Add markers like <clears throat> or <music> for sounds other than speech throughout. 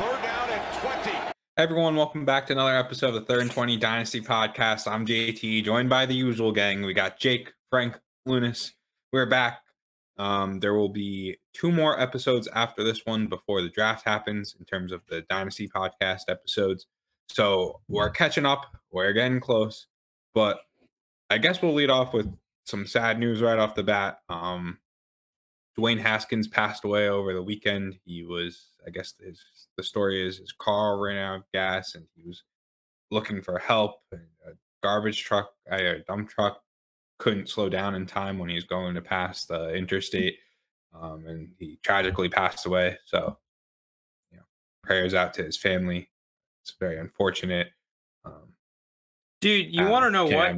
Third down and 20. Everyone, welcome back to another episode of the Third and 20 Dynasty Podcast. I'm JT, joined by the usual gang. We got Jake, Frank, Lunas. We're back. Um, there will be two more episodes after this one before the draft happens in terms of the Dynasty Podcast episodes. So we're catching up. We're getting close. But I guess we'll lead off with some sad news right off the bat. Um, Dwayne Haskins passed away over the weekend. He was, I guess, his the story is his car ran out of gas and he was looking for help. A garbage truck, a dump truck, couldn't slow down in time when he was going to pass the interstate, um, and he tragically passed away. So, you know, prayers out to his family. It's very unfortunate. Um, Dude, you want to know what?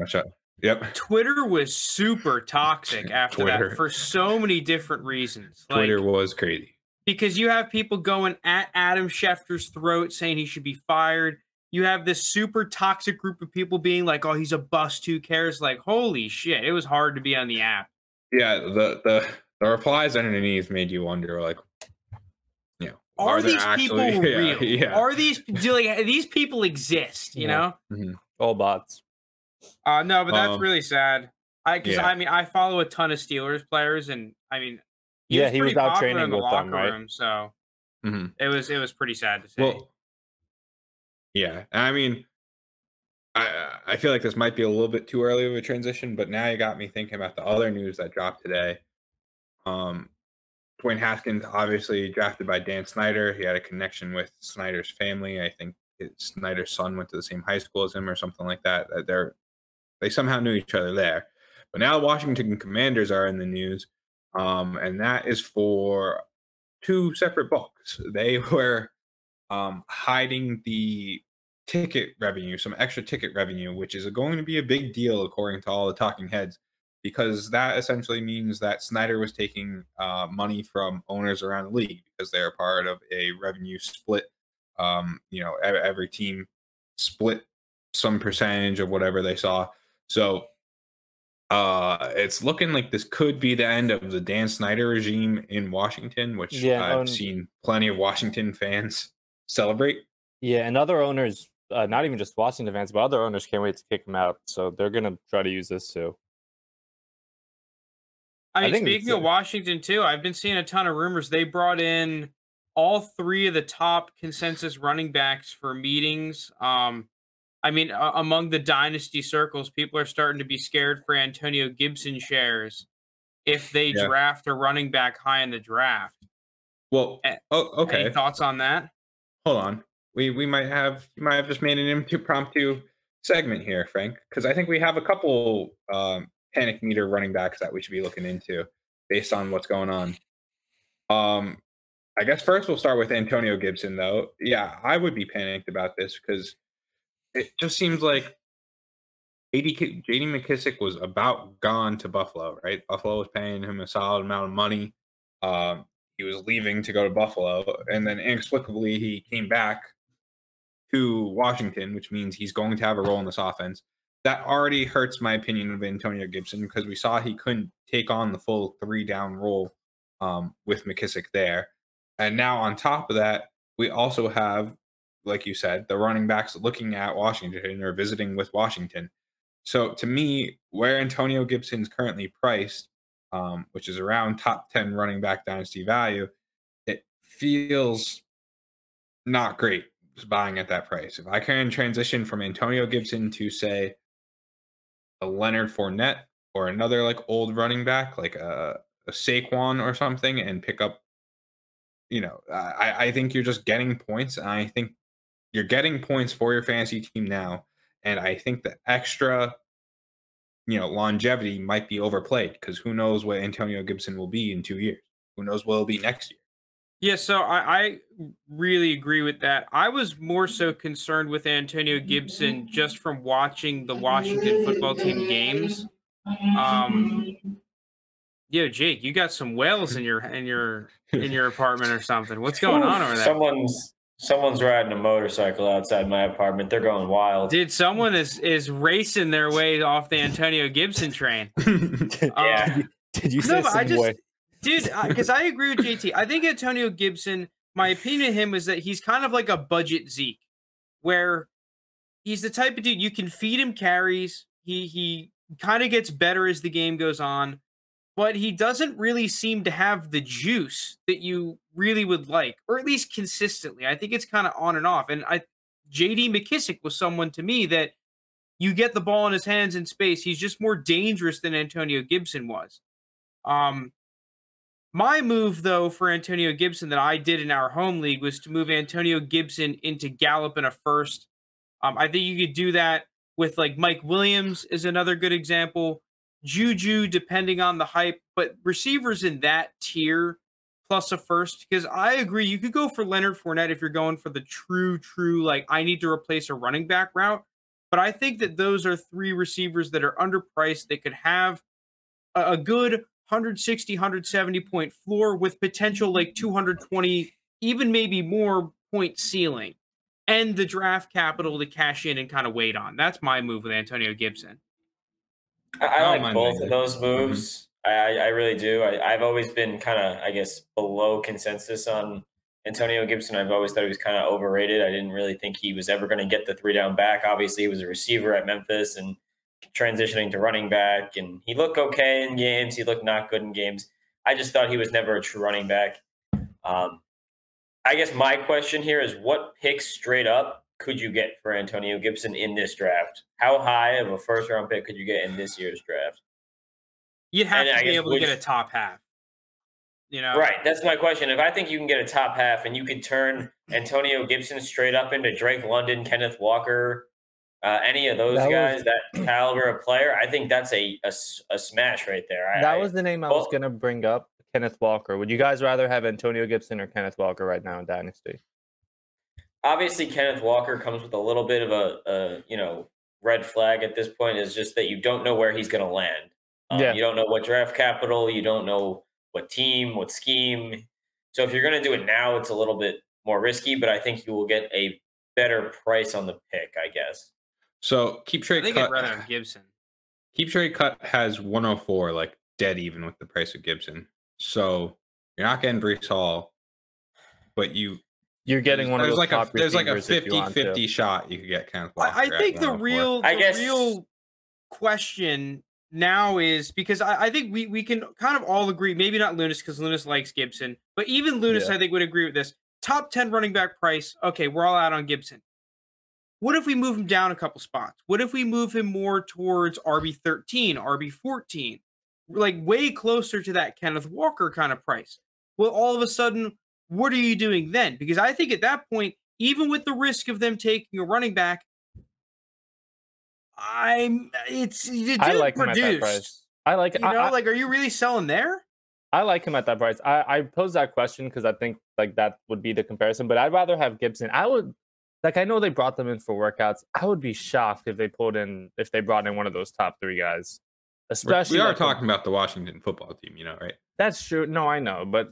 Yep. Twitter was super toxic <laughs> after Twitter. that for so many different reasons. Twitter like, was crazy. because you have people going at Adam Schefter's throat saying he should be fired. You have this super toxic group of people being like, "Oh, he's a bust. Who cares?" Like, holy shit! It was hard to be on the app. Yeah, the the the replies underneath made you wonder, like, you know, Are, there these people <laughs> yeah, real? Yeah. Are these do like, these people exist? You Yeah. know? Mhm. All bots. Uh, no, but that's Um, really sad. I because yeah. I mean I follow a ton of Steelers players, and I mean, Yeah, he was out training in the with them, locker right? room, so Mhm. it was it was pretty sad to see. Well, yeah, I mean, I I feel like this might be a little bit too early of a transition, but now you got me thinking about the other news that dropped today. Um, Dwayne Haskins, obviously drafted by Dan Snyder. He had a connection with Snyder's family. I think his, Snyder's son went to the same high school as him, or something like that. That They're they somehow knew each other there. But now Washington Commanders are in the news, um, and that is for two separate books. They <laughs> were um, hiding the ticket revenue, some extra ticket revenue, which is going to be a big deal according to all the talking heads, because that essentially means that Snyder was taking uh, money from owners around the league because they're part of a revenue split. Um, you know, every team split some percentage of whatever they saw. So uh, it's looking like this could be the end of the Dan Snyder regime in Washington, which Yeah, I've um, seen plenty of Washington <laughs> fans celebrate. Yeah, and other owners, uh, not even just Washington fans, but other owners can't wait to kick him out. So they're gonna try to use this too. I I mean, think speaking of uh, Washington too, I've been seeing a ton of rumors. They brought in all three of the top consensus running backs for meetings. Um, I mean, uh, among the dynasty circles, people are starting to be scared for Antonio Gibson shares if they Yeah. draft a running back high in the draft. Well, oh, Any okay. thoughts on that? Hold on. We we might have you might have just made an impromptu segment here, Frank, because I think we have a couple um, panic meter running backs that we should be looking into based on what's going on. Um, I guess first we'll start with Antonio Gibson, though. Yeah, I would be panicked about this because it just seems like JD, JD McKissic was about gone to Buffalo, right? Buffalo was paying him a solid amount of money. Um, he was leaving to go to Buffalo, and then inexplicably he came back to Washington, which means he's going to have a role in this offense. That already hurts my opinion of Antonio Gibson because we saw he couldn't take on the full three down role um, with McKissic there. And now on top of that, we also have, like you said, the running backs looking at Washington or visiting with Washington. So to me, where Antonio Gibson's currently priced, um, which is around top 10 running back dynasty value, it feels not great buying at that price. If I can transition from Antonio Gibson to say a Leonard Fournette or another like old running back like a, a Saquon or something and pick up, you know, I, I think you're just getting points. And I think you're getting points for your fantasy team now. And I think the extra, you know, longevity might be overplayed because who knows what Antonio Gibson will be in two years? Who knows what he'll be next year? Yeah, so I, I really agree with that. I was more so concerned with Antonio Gibson just from watching the Washington football team games. Um, yo, Jake, you got some whales in your in your in your apartment or something. What's going on over there? Someone's someone's riding a motorcycle outside my apartment. They're going wild. Dude, someone is is racing their way off the Antonio Gibson train. <laughs> Yeah. Um, Did you No, say but I some just- dude because i agree with jt i think antonio gibson my opinion of him is that he's kind of like a budget Zeke, where he's the type of dude you can feed him carries. He he kind of gets better as the game goes on, but he doesn't really seem to have the juice that you really would like, or at least consistently. I think it's kind of on and off. And I JD McKissic was someone to me that you get the ball in his hands in space. He's just more dangerous than Antonio Gibson was. Um, my move, though, for Antonio Gibson that I did in our home league was to move Antonio Gibson into Gallup in a first. Um, I think you could do that with like Mike Williams is another good example. Juju, depending on the hype, but receivers in that tier plus a first. Because I agree, you could go for Leonard Fournette if you're going for the true, true, like I need to replace a running back route. But I think that those are three receivers that are underpriced. They could have a, a good 160, 170 point floor with potential like 220, even maybe more point ceiling, and the draft capital to cash in and kind of wait on. That's my move with Antonio Gibson. I, I Oh, like both of those moves. I, I I really do. I, I've always been kind of, I guess, below consensus on Antonio Gibson. I've always thought he was kind of overrated. I didn't really think he was ever going to get the three down back. Obviously, he was a receiver at Memphis and transitioning to running back, and he looked okay in games. He looked not good in games. I just thought he was never a true running back. Um, I guess my question here is, what picks straight up could you get for Antonio Gibson in this draft? How high of a first round pick could you get in this year's draft? You'd have And to I be guess able to get a top half. You know, Right. That's my question. If I think you can get a top half and you could turn Antonio Gibson straight up into Drake London, Kenneth Walker, uh, any of those That was- guys, that caliber of player, I think that's a a smash right there. I, That was the name I was well- gonna bring up. Kenneth Walker. Would you guys rather have Antonio Gibson or Kenneth Walker right now in Dynasty? Obviously Kenneth Walker comes with a little bit of a, a you know red flag at this point is just that you don't know where he's going to land. Um, Yeah. You don't know what draft capital. You don't know what team, what scheme. So if you're going to do it now, it's a little bit more risky. But I think you will get a better price on the pick. I guess. So keep I trade think cut. I'd rather have Gibson. <sighs> Keep trade cut has 104, like dead even with the price of Gibson. So you're not getting Breece Hall, but you You're getting one of there's those like a there's like a receivers if you 50 want to. 50 shot you could get Kenneth Walker. I, I think the 104. real, I guess- real question now is because I, I think we we can kind of all agree, maybe not Lunas because Lunas likes Gibson, but even Lunas Yeah. I think would agree with this. Top ten running back price. Okay, we're all out on Gibson. What if we move him down a couple spots? What if we move him more towards RB thirteen, RB fourteen, like way closer to that Kenneth Walker kind of price? Well, all of a sudden, what are you doing then? Because I think at that point, even with the risk of them taking a running back, I'm it's the dude I like him at that produced. price. I like. You I, know, I, like, are you really selling there? I like him at that price. I, I posed that question because I think like that would be the comparison. But I'd rather have Gibson. I would like. I know they brought them in for workouts. I would be shocked if they pulled in if they brought in one of those top three guys. We're- Especially we are like, talking about the Washington football team, you know, right? That's true. No, I know, but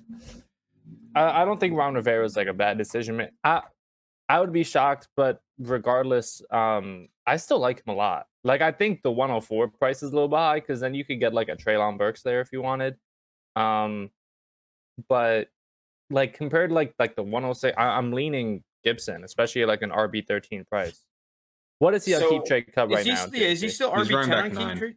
I, I don't think Ron Rivera is like a bad decision. ma- I I would be shocked, but regardless, um, I still like him a lot. Like I think the 104 price is a little bit high because then you could get like a Treylon Burks there if you wanted. Um, but like compared to like like the 106, I, I'm leaning Gibson, especially like an RB 13 price. What is he on So, Keep Trade Cut Is right he, now? yeah, is he still RB running ten on Keep nine. Trade?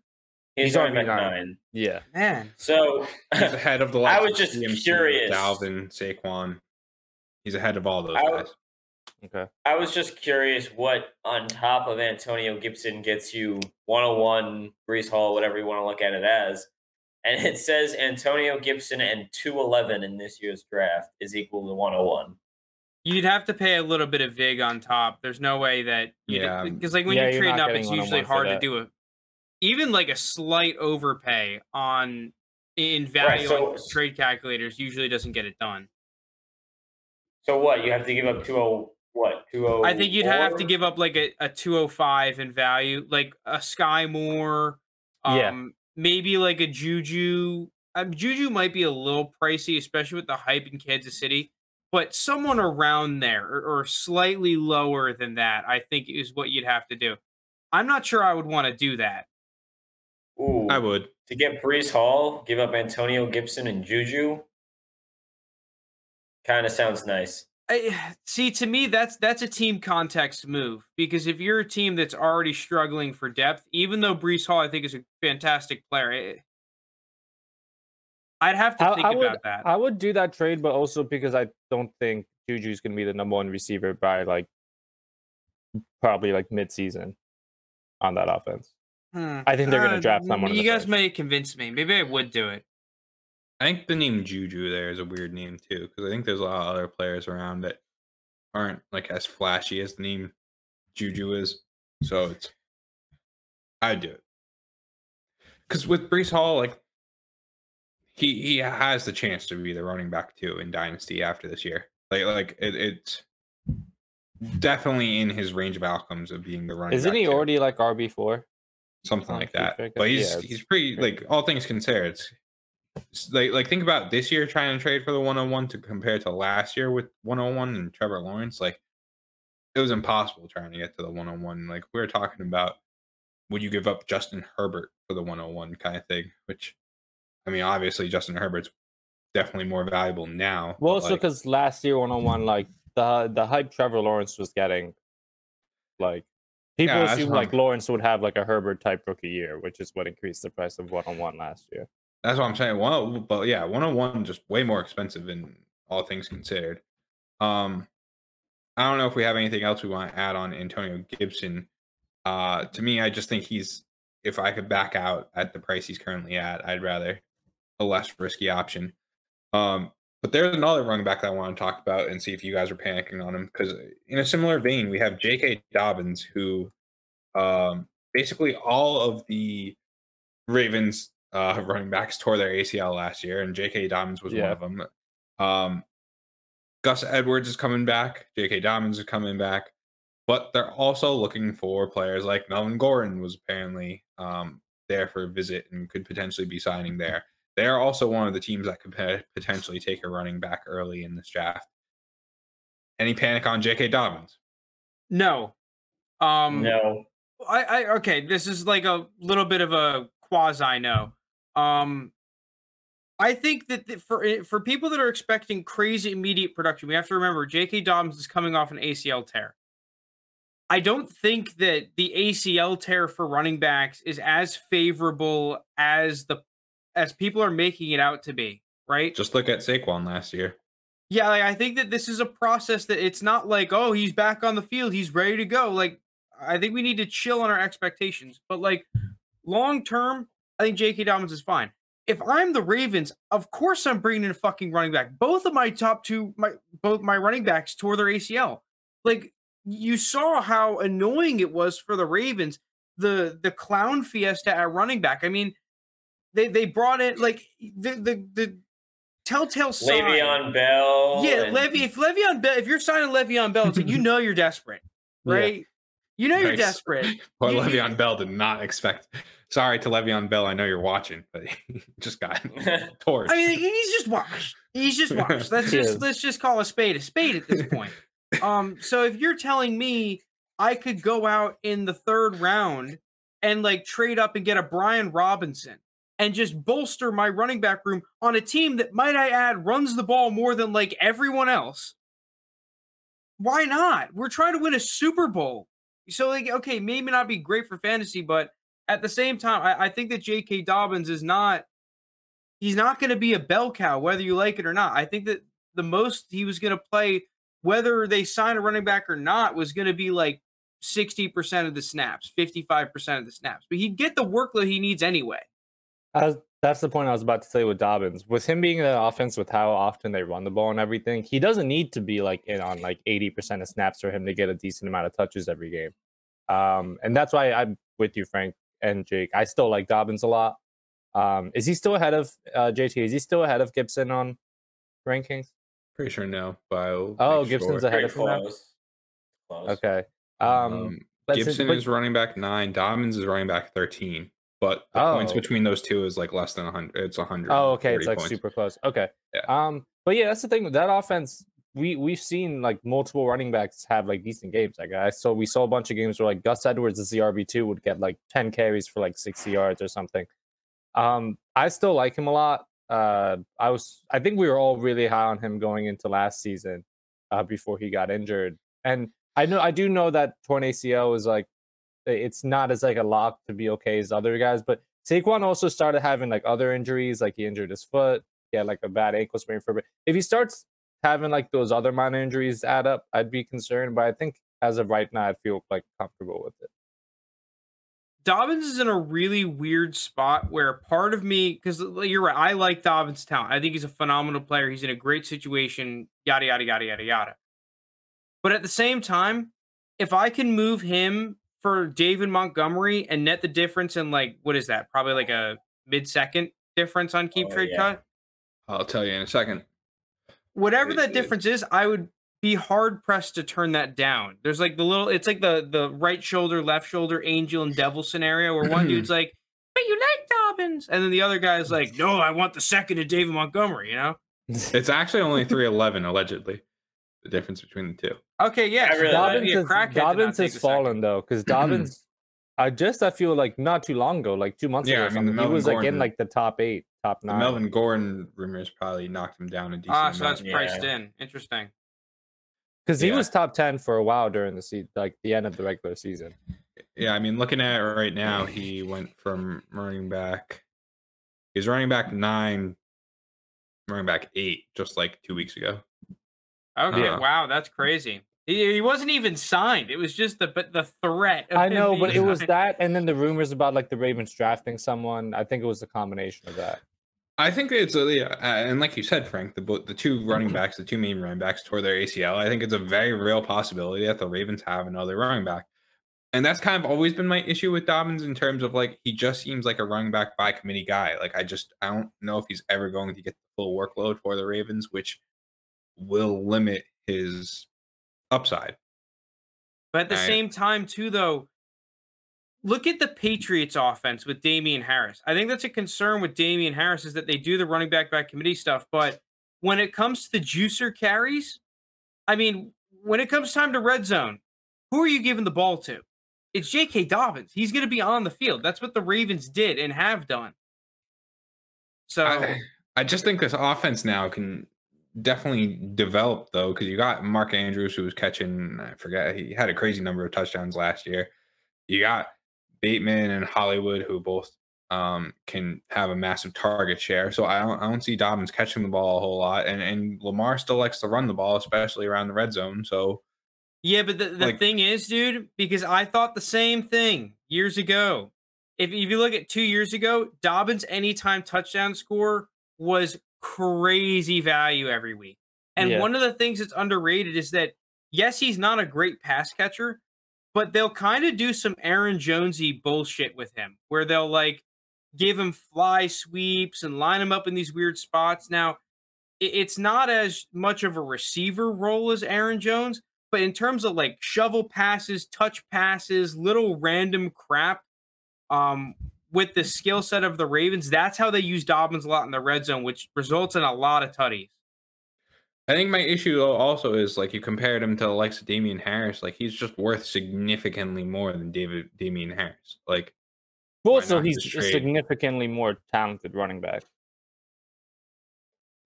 He's, He's running RB back nine. nine. Yeah. Man, So He's ahead of the <laughs> I was just CMC, curious. Dalvin, Saquon. He's ahead of all those I- guys. Okay. I was just curious what on top of Antonio Gibson gets you 101, Breece Hall, whatever you want to look at it as. And it says Antonio Gibson and 211 in this year's draft is equal to 101. you'd have to pay a little bit of vig on top. There's no way that Yeah. because like when Yeah, you're you're trading up, it's usually hard to do a even like a slight overpay on in value so- on trade calculators usually doesn't get it done. So what? You have to give up 20 what? 20 I think you'd have to give up like a, a 205 in value, like a Skyy Moore, um, Yeah. maybe like a Juju. Um, Juju might be a little pricey, especially with the hype in Kansas City, but someone around there or, or slightly lower than that, I think is what you'd have to do. I'm not sure I would want to do that. Ooh, I would. to get Breece Hall, give up Antonio Gibson and Juju. kind of sounds nice. I, see, to me, that's that's a team context move because if you're a team that's already struggling for depth, even though Breece Hall I think is a fantastic player, it, I'd have to I, think I would, about that. I would do that trade, but also because I don't think Juju's going to be the number one receiver by like probably like mid-season on that offense. Hmm. I think they're going Uh, to draft someone. in You guys first. may convince me. Maybe I would do it. I think the name Juju there is a weird name too, because I think there's a lot of other players around that aren't like as flashy as the name Juju is. So it's I'd do it. Because with Breece Hall, like he he has the chance to be the running back too in Dynasty after this year. Like like it, it's definitely in his range of outcomes of being the running. Back. Isn't he too. already like RB four? Something like that. But he's Yeah, he's pretty like all things considered. It's, it's like like think about this year trying to trade for the 101 to compare to last year with 101 and Trevor Lawrence. Like it was impossible trying to get to the 101. Like we were talking about, would you give up Justin Herbert for the 101 kind of thing? Which I mean, obviously Justin Herbert's definitely more valuable now. Well, also like, because last year one on one, like the the hype Trevor Lawrence was getting, like people Yeah, that's assumed like Lawrence would have like a Herbert type rookie year, which is what increased the price of one on one last year. That's what I'm saying. One, but yeah, 101 just way more expensive in all things considered. Um, I don't know if we have anything else we want to add on Antonio Gibson. Uh, to me, I just think he's if I could back out at the price he's currently at, I'd rather a less risky option. Um, but there's another running back that I want to talk about and see if you guys are panicking on him because in a similar vein, we have J.K. Dobbins, who um, basically all of the Ravens uh, running backs tore their ACL last year, and J.K. Dobbins was one of them. Um, Gus Edwards is coming back. J.K. Dobbins is coming back, but they're also looking for players like Melvin Gordon was apparently um, there for a visit and could potentially be signing there. They are also one of the teams that could potentially take a running back early in this draft. Any panic on J.K. Dobbins? No. Um, No, I, I okay. This is like a little bit of a quasi no. Um, I think that th- for eh, for people that are expecting crazy immediate production, we have to remember J.K. Dobbins is coming off an ACL tear. I don't think that the ACL tear for running backs is as favorable as the as people are making it out to be. Right? Just look at Saquon last year. Yeah, like I think that this is a process that it's not like, oh, he's back on the field, he's ready to go. Like, I think we need to chill on our expectations. But like long term, I think J.K. Dobbins is fine. If I'm the Ravens, of course I'm bringing in a fucking running back. Both of my top two, my both my running backs tore their ACL. Like you saw how annoying it was for the Ravens, the the clown fiesta at running back. I mean, they they brought in like the the the telltale sign. Le'Veon Bell. Yeah, and- Levy. If Le'Veon Bell, if you're signing Le'Veon Bell, it's like you <laughs> know you're desperate, Yeah. right? You know you're desperate. <laughs> Poor You- Le'Veon Bell did not expect. Sorry to Le'Veon Bell. I know you're watching, but <laughs> he just got torched. I mean, he's just washed. He's just washed. Let's just is. let's just call a spade a spade at this point. Um, so if you're telling me I could go out in the third round and like trade up and get a Brian Robinson and just bolster my running back room on a team that might I add runs the ball more than like everyone else. Why not? We're trying to win a Super Bowl. So like, okay, maybe not be great for fantasy, but at the same time, I, I think that J.K. Dobbins is not he's not going to be a bell cow, whether you like it or not. I think that the most he was going to play, whether they sign a running back or not, was going to be like 60% of the snaps, 55% of the snaps. But he'd get the workload he needs anyway. I was, that's the point I was about to say with Dobbins. With him being in the offense, with how often they run the ball and everything, he doesn't need to be like in on like 80% of snaps for him to get a decent amount of touches every game. Um, and that's why I'm with you, Frank and Jake. I still like Dobbins a lot. Um, is he still ahead of uh, JT? Is he still ahead of Gibson on rankings? Pretty sure no, but Oh, Gibson's sure. ahead Pretty of him close. Close. Okay. Um, Um, but since- Gibson but- is running back nine. Dobbins is running back thirteen. But the points Oh. between those two is like less than hundred. It's hundred. Oh, okay. It's like super close. Okay. Yeah. Um, but yeah, that's the thing that offense. We we've seen like multiple running backs have like decent games. Like I saw we saw a bunch of games where like Gus Edwards as the RB two would get like ten carries for like sixty yards or something. Um, I still like him a lot. Uh, I was, I think we were all really high on him going into last season, uh, before he got injured. And I know, I do know that torn ACL is like, it's not as like a lock to be okay as other guys. But Saquon also started having like other injuries, like he injured his foot, he had like a bad ankle sprain for. If he starts having like those other minor injuries add up, I'd be concerned. But I think as of right now, I feel like comfortable with it. Dobbins is in a really weird spot where part of me, because uh, you're right, I like Dobbins' talent. I think he's a phenomenal player. He's in a great situation, yada, yada, yada, yada, yada. But at the same time, if I can move him for David Montgomery and net the difference in like, what is that? Probably like a mid second difference on keep Oh, trade yeah. cut. I'll tell you in a second. Whatever It- that it- difference is, I would be hard pressed to turn that down. There's like the little, it's like the the right shoulder, left shoulder, angel and devil scenario where one dude's <clears throat> like, "But you like Dobbins," and then the other guy's like, "No, I want the second of David Montgomery." You know? It's actually only <laughs> 311 allegedly. The difference between the two. Okay, yeah. I so really- Dobbins, be has, crackhead to not Dobbins has the second. fallen though, because Dobbins, <clears throat> I just I feel like not too long ago, like two months Yeah, ago, I mean, something, he Melvin was like in like the top eight, top The nine. Melvin Gordon rumors probably knocked him down a decent Ah, so amount. that's priced Yeah. in. Interesting. because he Yeah. was top ten for a while during the season, like the end of the regular season. Yeah, I mean, looking at it right now, he went from running back. He's running back nine, running back eight, just like two weeks ago. Okay, Uh, wow, that's crazy. He, he wasn't even signed. It was just the but the threat. Of I know, but it being was that, and then the rumors about like the Ravens drafting someone. I think it was a combination of that. I think it's a, yeah, uh, and like you said, Frank, the bo- the two running backs, the two main running backs tore their ACL. I think it's a very real possibility that the Ravens have another running back, and that's kind of always been my issue with Dobbins in terms of like he just seems like a running back by committee guy. Like I just I don't know if he's ever going to get the full workload for the Ravens, which will limit his upside. But at the Right. same time, too, though, look at the mm-hmm. Patriots offense with Damien Harris. I think that's a concern with Damien Harris is that they do the running back by committee stuff. But when it comes to the juicer carries, I mean, when it comes time to red zone, who are you giving the ball to? It's J.K. Dobbins. He's going to be on the field. That's what the Ravens did and have done. So I, I just think this offense now can definitely developed though, because you got Mark Andrews who was catching, I forget, he had a crazy number of touchdowns last year. You got Bateman and Hollywood who both um, can have a massive target share. So I don't, I don't see Dobbins catching the ball a whole lot, and and Lamar still likes to run the ball, especially around the red zone. So Yeah, but the, the Like- thing is, dude, because I thought the same thing years ago. If, if you look at two years ago, Dobbins' anytime touchdown score was crazy value every week. And Yeah. one of the things that's underrated is that, yes, he's not a great pass catcher, but they'll kind of do some Aaron Jonesy bullshit with him where they'll like give him fly sweeps and line him up in these weird spots. Now, it's not as much of a receiver role as Aaron Jones, but in terms of like shovel passes, touch passes, little random crap, um, with the skill set of the Ravens, that's how they use Dobbins a lot in the red zone, which results in a lot of tutties. I think my issue also is like you compared him to the likes of Damien Harris, like he's just worth significantly more than David Damien Harris. Like Also, not he's a significantly more talented running back.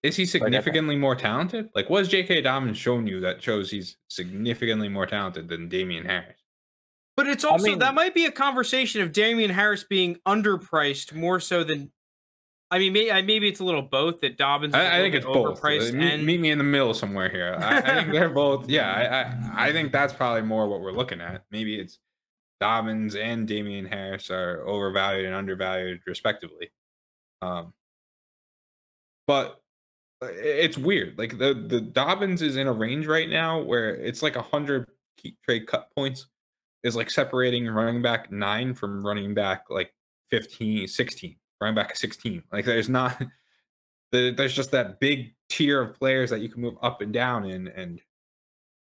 Is he think- significantly more talented? Like, what has J.K. Dobbins shown you that shows he's significantly more talented than Damien Harris? But it's I also mean- that might be a conversation of Damien Harris being underpriced more so than. I mean, maybe, maybe it's a little both that Dobbins. I, I, I think it's both. overpriced Uh, meet, and meet me in the middle somewhere here. I, I think they're <laughs> both. Yeah, I, I I think that's probably more what we're looking at. Maybe it's Dobbins and Damien Harris are overvalued and undervalued respectively. Um, but uh, it's weird. Like the the Dobbins is in a range right now where it's like a hundred trade cut points is like separating running back nine from running back like 15, 16, running back 16. Like there's not <laughs> there's just that big tier of players that you can move up and down in, and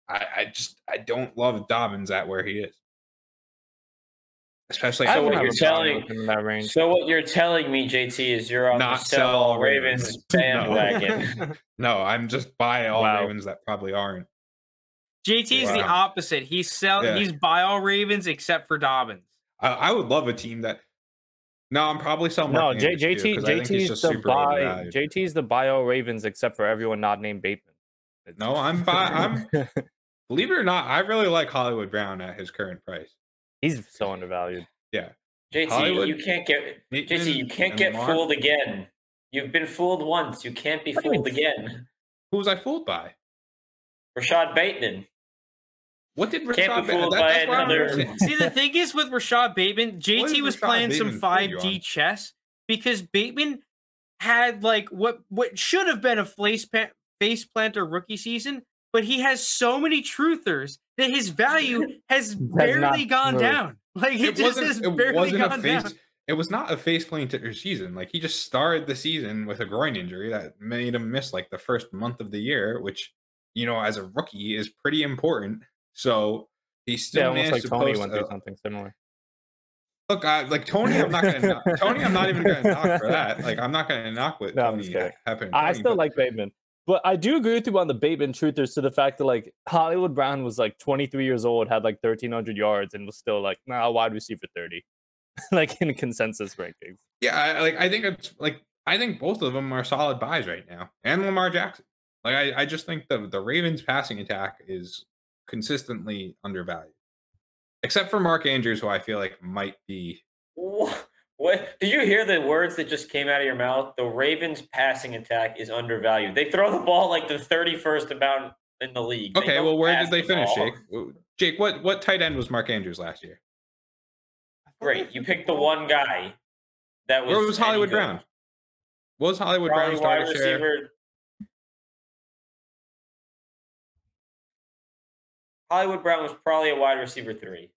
I, I just I don't love Dobbins at where he is, especially So what you're telling- in that range. So what you're telling me, JT, is you're on Not the sell sell Ravens <laughs> bandwagon. <laughs> no, I'm just buy all Wow. Ravens that probably aren't. JT is the opposite. He's sell. Yeah. He's buy all Ravens except for Dobbins. I, I would love a team that No, I'm probably selling. No, Mark J- Andrews, too, JT 'cause I think he's JT's the super buy overvalued. JT's the bio Ravens except for everyone not named Bateman. No, I'm buy- I'm <laughs> believe it or not, I really like Hollywood Brown at his current price. He's so undervalued. Yeah. JT, Hollywood- you can't get JT, you can't get Lamar. fooled again. You've been fooled once. You can't be What do you mean fooled again. Who was I fooled by? Rashad Bateman. What did Can't Rashad be Ba- fooled that- by that's what another- <laughs> See, the thing is with Rashad Bateman, JT was Rashad playing some Bateman fool you 5D chess because Bateman had like what what should have been a face pa- face planter rookie season, but he has so many truthers that his value <laughs> has barely gone moved. down. Like it, It just has It barely wasn't a gone face. down. It was not a face planter season. Like he just started the season with a groin injury that made him miss like the first month of the year, which you know, as a rookie, is pretty important. So he still Yeah, almost like to Tony went a- through something similar. Look, I, like Tony, I'm not gonna knock, <laughs> Tony. I'm not even gonna knock for that. Like I'm not gonna knock what No, Tony happened. I Tony, still but- like Bateman. But I do agree with you on the Bateman truthers to the fact that like Hollywood Brown was like 23 years old, had like 1300 yards, and was still like nah wide receiver 30, <laughs> like in consensus rankings. Yeah, I, like I think it's like I think both of them are solid buys right now, and Lamar Jackson. Like I, I just think the the Ravens passing attack is consistently undervalued, except for Mark Andrews, who I feel like might be. What? What? Did you hear the words that just came out of your mouth? The Ravens' passing attack is undervalued. They throw the ball like the 31st amount in the league. Okay, well, where pass did they the finish, ball. Jake? Jake, what what tight end was Mark Andrews last year? Great. You picked the one guy that was. Where was Hollywood. Brown? What was Hollywood Probably Brown's wide target share? Hollywood Brown was probably a wide receiver three.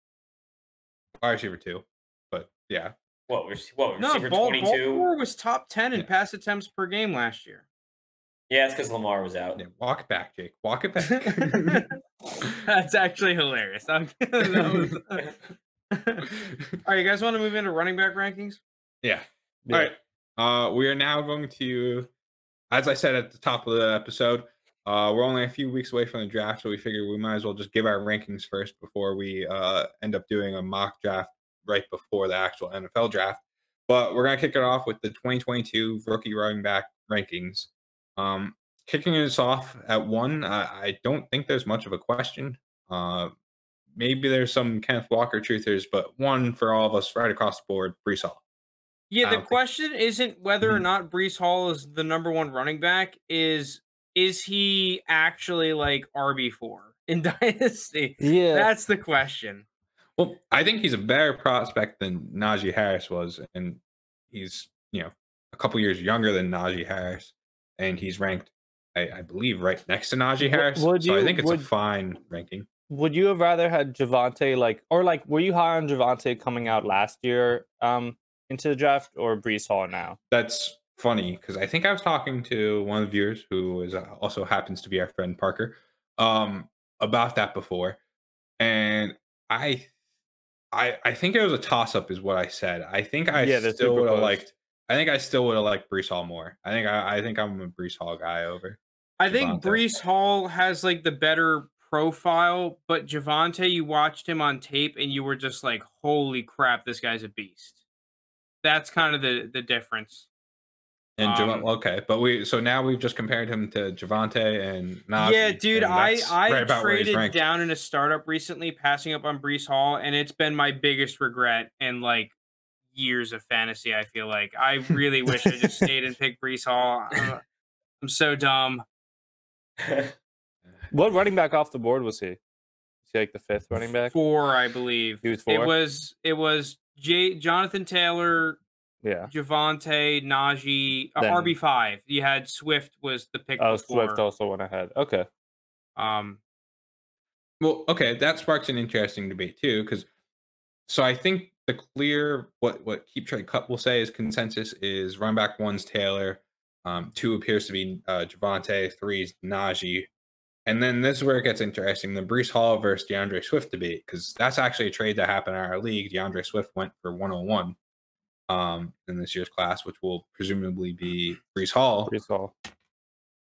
Wide receiver two, but yeah, What was what No, receiver twenty two? Baltimore was top ten in Yeah. pass attempts per game last year. Yeah, it's because Lamar was out. yeah. Walk it back, Jake. Walk it back. <laughs> That's actually hilarious. I'm- <laughs> that was- <laughs> All right, you guys want to move into running back rankings? yeah. Yeah. All right. Uh, we are now going to, as I said at the top of the episode, uh, we're only a few weeks away from the draft, so we figured we might as well just give our rankings first before we uh, end up doing a mock draft right before the actual NFL draft. But we're gonna kick it off with the 2022 rookie running back rankings. Um, kicking us off at one, I, I don't think there's much of a question. Uh, maybe there's some Kenneth Walker truthers, but one for all of us right across the board, Breece Hall. Yeah, the don't think- question isn't whether or Mhm. not Breece Hall is the number one running back. Is is he actually like RB four in <laughs> Dynasty? Yeah, That's the question. Well, I think he's a better prospect than Najee Harris was, and he's you know a couple years younger than Najee Harris, and he's ranked, I, I believe, right next to Najee Harris. would so I think it's would- a fine ranking. would you have rather had Javonte like, or like, were you high on Javonte coming out last year um into the draft or Breece Hall now? That's funny because I think I was talking to one of the viewers who is uh, also happens to be our friend Parker um, about that before, and I, I, I think it was a toss up, is what I said. I think I Yeah, they're still super would have liked. I think I still would have liked Breece Hall more. I think I, I think I'm a Breece Hall guy over. I think Javonte. Breece Hall has like the better profile, but Javonte, you watched him on tape and you were just like, "Holy crap, this guy's a beast." That's kind of the the difference. And Jav- Um, okay, but we so now we've just compared him to Javonte and Najee. yeah, dude, and I I right about where he's traded down in a startup recently, passing up on Breece Hall, and it's been my biggest regret in like years of fantasy. I feel like I really wish I just stayed and picked Breece Hall. I'm, I'm so dumb. <laughs> What running back off the board was he? Was he like the fifth running back? Four, I believe. He was four. It was it was J- Jonathan Taylor, Yeah. Javonte, Najee, uh, Then- RB five. You had Swift was the pick Oh, before. Swift also went ahead. Okay. Um, Well, okay, that sparks an interesting debate too, because so I think the clear what what Keep Trade Cut will say is consensus is run back one's Taylor, um, two appears to be uh, Javonte, three is Najee, and then this is where it gets interesting: the Breece Hall versus DeAndre Swift debate, because that's actually a trade that happened in our league. DeAndre Swift went for 101 um, in this year's class, which will presumably be Breece Hall. Breece Hall.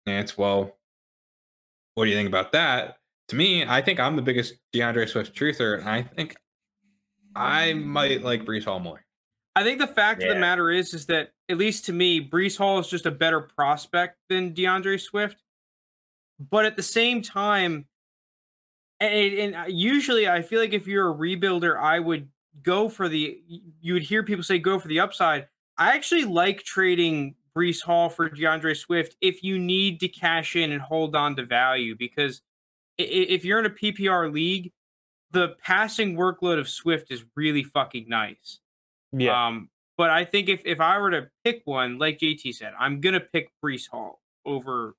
And it's well, what do you think about that? To me, I think I'm the biggest DeAndre Swift truther, and I think I might like Breece Hall more. I think the fact of the matter is, is that at least to me, Breece Hall is just a better prospect than DeAndre Swift. But at the same time, and, and uh, usually I feel like if you're a rebuilder, I would go for the. You would hear people say go for the upside. I actually like trading Breece Hall for DeAndre Swift if you need to cash in and hold on to value because if you're in a PPR league, the passing workload of Swift is really fucking nice. Yeah. Um, but I think if if I were to pick one, like JT said, I'm gonna pick Breece Hall over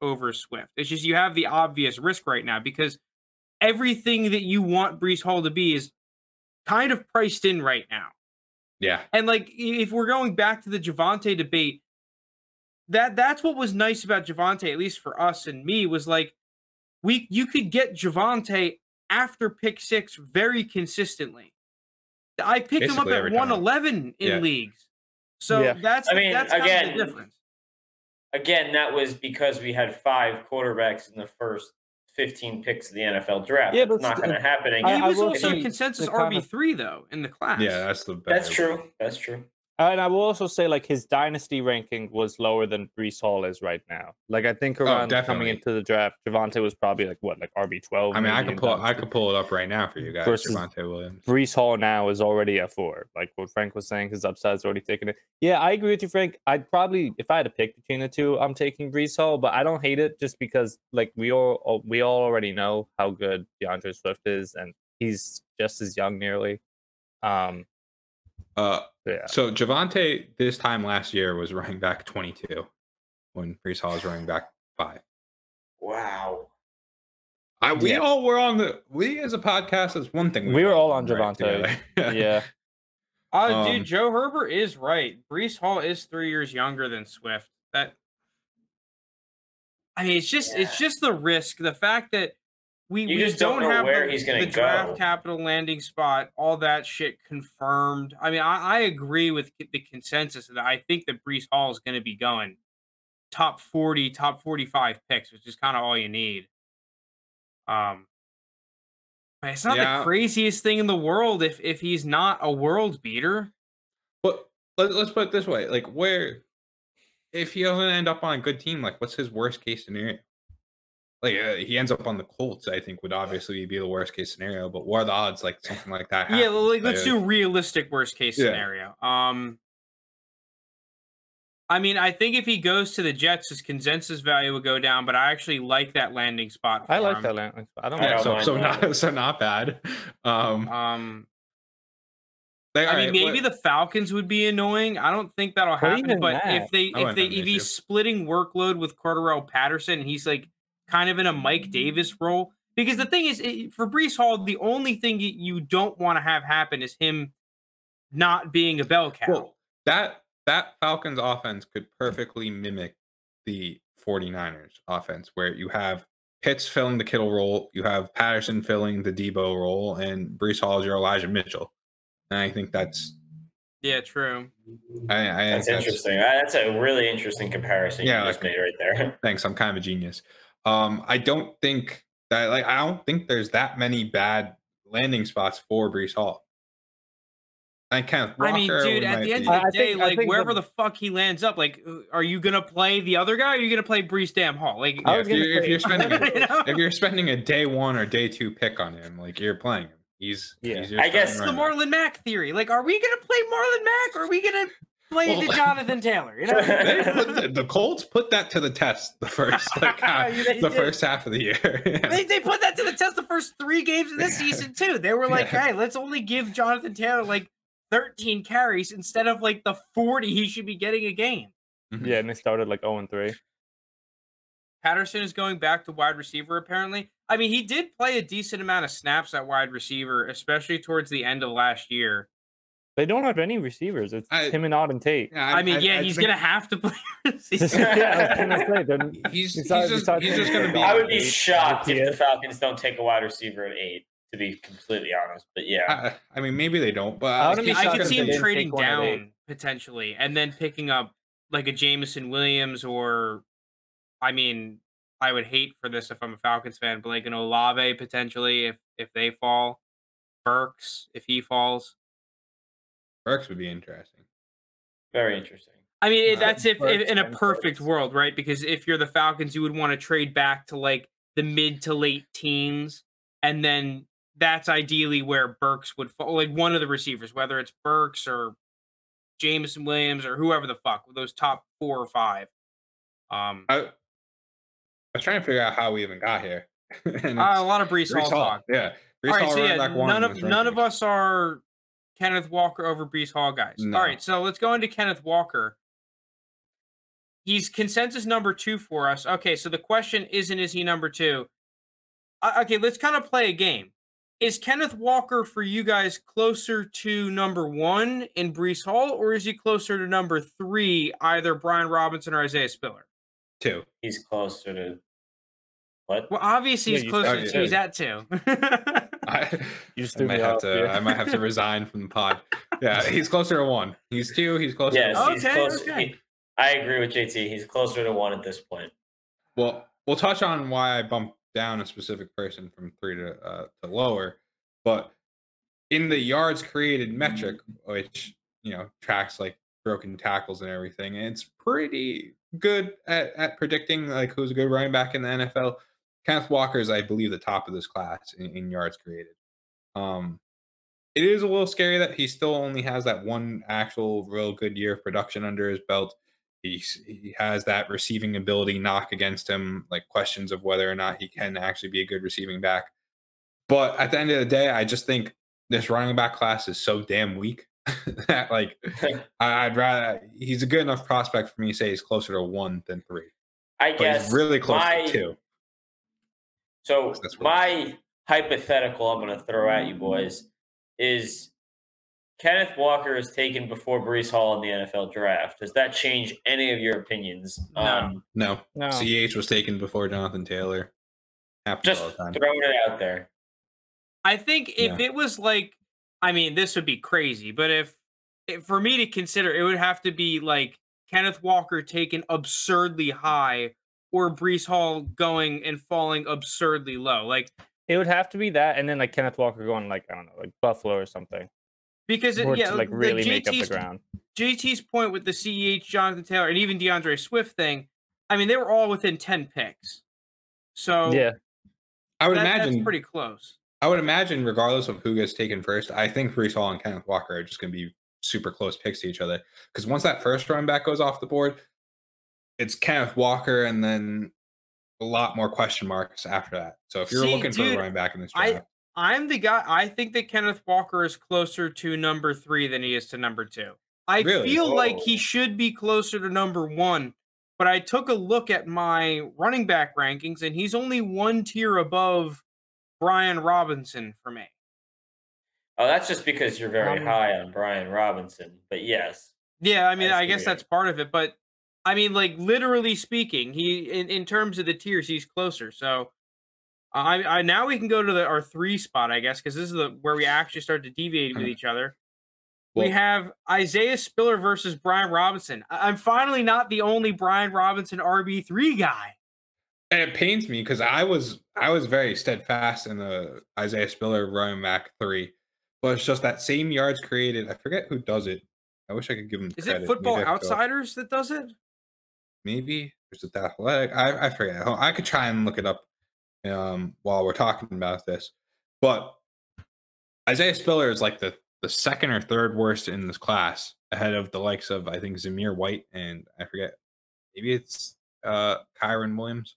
over Swift. It's just you have the obvious risk right now because everything that you want Breece Hall to be is kind of priced in right now. Yeah. And like if we're going back to the Javonte debate, that that's what was nice about Javonte, at least for us and me, was like we you could get Javonte after pick six very consistently. I picked him up at every time. 111 in Yeah. leagues. So Yeah. that's I mean, that's kind of again, the difference. Again, that was because we had five quarterbacks in the first 15 picks of the NFL draft. Yeah, That's not going to happen again. He was also say consensus RB three though in the class. Yeah, that's the best That's true. That's true. And I will also say, like, his dynasty ranking was lower than Breece Hall is right now. Like, I think around coming into the draft, Javonte was probably like what, like RB twelve. I mean, I could pull I dynasty. could pull it up right now for you guys. Versus- Javonte Williams. Breece Hall now is already at four. Like what Frank was saying, his upside's already taken it. Yeah, I agree with you, Frank. I'd probably, if I had to pick between the two, I'm taking Breece Hall, but I don't hate it just because, like, we all we all already know how good DeAndre Swift is, and he's just as young, nearly. Um, Uh, yeah, so Javonte this time last year was running back 22 when Breece Hall was running back five. Wow. I, we Yeah. all were on the we as a podcast is one thing. We were all on right Javonte. together. yeah. Oh, <laughs> Um, dude, Joe Herbert is right. Breece Hall is three years younger than Swift. That I mean, it's just it's just the risk, the fact that we, You we just don't know have where the, he's gonna the draft capital landing spot, all that shit confirmed. I mean, I, I agree with the consensus that I think that Breece Hall is going to be going top forty, top forty-five picks, which is kind of all you need. Um, but it's not Yeah. the craziest thing in the world if if he's not a world beater. But let, let's put it this way: like, where if he doesn't end up on a good team, like, what's his worst case scenario? Like, uh, he ends up on the Colts. I think would obviously be the worst case scenario. But what are the odds like something like that? Yeah, like, let's Like, do realistic worst case Yeah. scenario. Um, I mean, I think if he goes to the Jets, his consensus value would go down. But I actually like that landing spot. For I like him. that landing spot. I don't I know. so so not <laughs> so not bad. Um, Um, like, I mean, right, maybe what- the Falcons would be annoying. I I don't think that'll happen. But that, if they if they have if he's splitting workload with Cordarrelle Patterson, and he's like kind of in a Mike Davis role. Because the thing is, it, for Breece Hall, the only thing you- you don't want to have happen is him not being a bell cow. Well, that that Falcons offense could perfectly mimic the 49ers offense where you have Pitts filling the Kittle role, you have Patterson filling the Deebo role, and Breece Hall is your Elijah Mitchell. And I think that's yeah, true. I, I That's think interesting. That's a really interesting comparison Yeah, you just made right there. <laughs> Thanks, I'm kind of a genius. Um, I don't think that like I don't think there's that many bad landing spots for Breece Hall. I can't. I mean, dude, at the end of the I- I day, think- like wherever the- the fuck he lands up, like, uh, are you gonna play the other guy? or Are you gonna play Breece Damn Hall? Like, Yeah, if, you're, if you're spending <laughs> a, you know? if you're spending a day one or day two pick on him, like you're playing him. He's Yeah. he's I guess the running back. Marlon Mack theory. Like, are we gonna play Marlon Mack or are we gonna play Well- the <laughs> Jonathan Taylor? You know? <laughs> They put the, the Colts put that to the test the first like <laughs> half, the did. first half of the year. they, they put that to the test the first three games of this season too. They were like, Yeah. "Hey, let's only give Jonathan Taylor like 13 carries instead of like the 40 he should be getting a game." Mm-hmm. Yeah, and they started like 0 and 3. Patterson is going back to wide receiver, apparently. I mean, he did play a decent amount of snaps at wide receiver, especially towards the end of last year. They don't have any receivers. It's I- him and Auden Tate. Yeah, I, mean, yeah, I he's think going to have to play <laughs> <laughs> receiver. yeah, I was gonna say, they're- He's, he's besides- just, he's just going to be. I would be shocked if the Falcons don't take a wide receiver at eight, to be completely honest. But yeah. I, I mean, maybe they don't, but I I, I could see they him trading take one at eight. down potentially and then picking up like a Jameson Williams or, I mean, I would hate for this if I'm a Falcons fan, but like an Olave potentially if if they fall, Burks if he falls. Burks would be interesting. Very interesting. I mean, Uh, that's if, if in a perfect Burks. world, right? Because if you're the Falcons, you would want to trade back to like the mid to late teens, and then that's ideally where Burks would fall, like one of the receivers, whether it's Burks or Jameson Williams or whoever the fuck, those top four or five. Um, I, I was trying to figure out how we even got here. <laughs> and uh, a lot of Breece, Breece Hall Hall. talk. Yeah. Breece All right, Hall so yeah, none of none of us are Kenneth Walker over Breece Hall guys. No. All right, so let's go into Kenneth Walker. He's consensus number two for us. Okay, so the question isn't is he number two? Uh, okay, let's kind of play a game. Is Kenneth Walker for you guys closer to number one in Breece Hall, or is he closer to number three, either Brian Robinson or Isaiah Spiller? Two. He's closer to what? Well, obviously Yeah, he's you closer said to he's at two. I, <laughs> You just I might have off, to. yeah. I might have to resign from the pod. Yeah, <laughs> he's closer to one. He's two. He's closer. Yes, to one. he's Okay, close. okay. he- I agree with JT. He's closer to one at this point. Well, we'll touch on why I bumped down a specific person from three to uh, to lower, but in the yards created metric, which you know tracks like broken tackles and everything, it's pretty good at, at predicting like who's a good running back in the NFL. Kenneth Walker is, I believe, the top of this class in, in yards created. Um, it is a little scary that he still only has that one actual real good year of production under his belt. He's, he has that receiving ability knock against him, like questions of whether or not he can actually be a good receiving back. But at the end of the day, I just think this running back class is so damn weak <laughs> that like <laughs> I'd rather he's a good enough prospect for me to say he's closer to one than three. I But guess he's really close my, to two. So That's my hypothetical I'm going to throw at you boys is Kenneth Walker is taken before Breece Hall in the NFL draft. Does that change any of your opinions No. on No, No. CEH was taken before Jonathan Taylor. Happens just all the time. throwing it out there? I think if it was like, I mean, this would be crazy, but if, if for me to consider, it would have to be like Kenneth Walker taken absurdly high or Breece Hall going and falling absurdly low. Like, It would have to be that, and then like Kenneth Walker going like I don't know, like Buffalo or something, because it, or yeah, to like the really make up the JT's ground. JT's point with the CEH, Jonathan Taylor, and even DeAndre Swift thing, I mean, they were all within 10 picks. So Yeah, I would that- imagine that's pretty close. I would imagine, regardless of who gets taken first, I think Breece Hall and Kenneth Walker are just going to be super close picks to each other. Because once that first run back goes off the board, it's Kenneth Walker and then a lot more question marks after that. So if you're See, looking for dude, a running back in this I- draft, I'm the guy. I think that Kenneth Walker is closer to number three than he is to number two. I Really? feel like Oh. he should be closer to number one, but I took a look at my running back rankings, and he's only one tier above Brian Robinson for me. Oh, that's just because you're very Um, high on Brian Robinson. But yes, Yeah, I mean, I I, guess that's part of it, but I mean, like literally speaking, he in, in terms of the tiers, he's closer. So I, I now we can go to the our three spot, I guess, because this is the where we actually start to deviate with Mhm. each other. we have Isaiah Spiller versus Brian Robinson. I'm finally not the only Brian Robinson RB three guy. and it pains me because I was I was very steadfast in the Isaiah Spiller running back three, but it's just that same yards created. I forget who does it. I wish I could give him. Is credit. it Football Maybe I could go- Outsiders that does it? Maybe or is it the athletic i, I forget i could try and look it up um while we're talking about this but isaiah spiller is like the the second or third worst in this class ahead of the likes of i think zamir white and i forget maybe it's uh kyren williams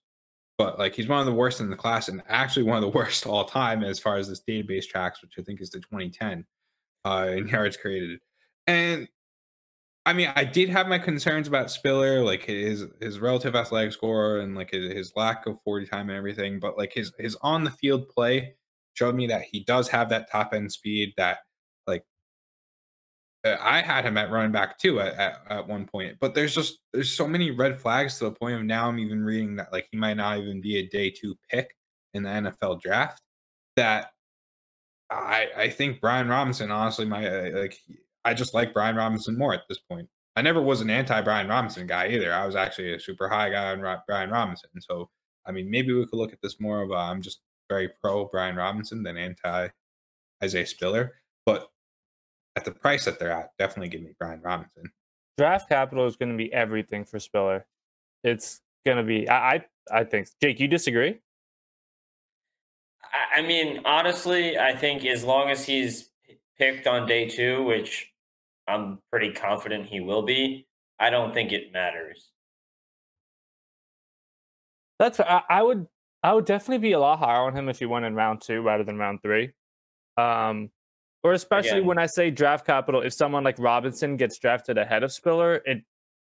but like he's one of the worst in the class and actually one of the <laughs> worst all time as far as this database tracks which i think is the 2010 uh in <laughs> yards created and I mean, I did have my concerns about Spiller, like his his relative athletic score and like his, lack of 40 time and everything, but like his his on the field play showed me that he does have that top end speed that like uh, I had him at running back too at, at, at one point. But there's just there's so many red flags to the point of now I'm even reading that like he might not even be a day two pick in the NFL draft that I I think Brian Robinson honestly my uh, like I just like Brian Robinson more at this point. I never was an anti Brian Robinson guy either. I was actually a super high guy on Ro- Brian Robinson. So, I mean, maybe we could look at this more of a, I'm just very pro Brian Robinson than anti Isaiah Spiller. But at the price that they're at, definitely give me Brian Robinson. Draft capital is going to be everything for Spiller. It's going to be. I, I I think. Jake, you disagree? I- I mean, honestly, I think as long as he's picked on day two, which I'm pretty confident he will be, I don't think it matters. That's. I, I would. I would definitely be a lot higher on him if he went in round two rather than round three. Um, or especially Again. when I say draft capital, if someone like Robinson gets drafted ahead of Spiller, it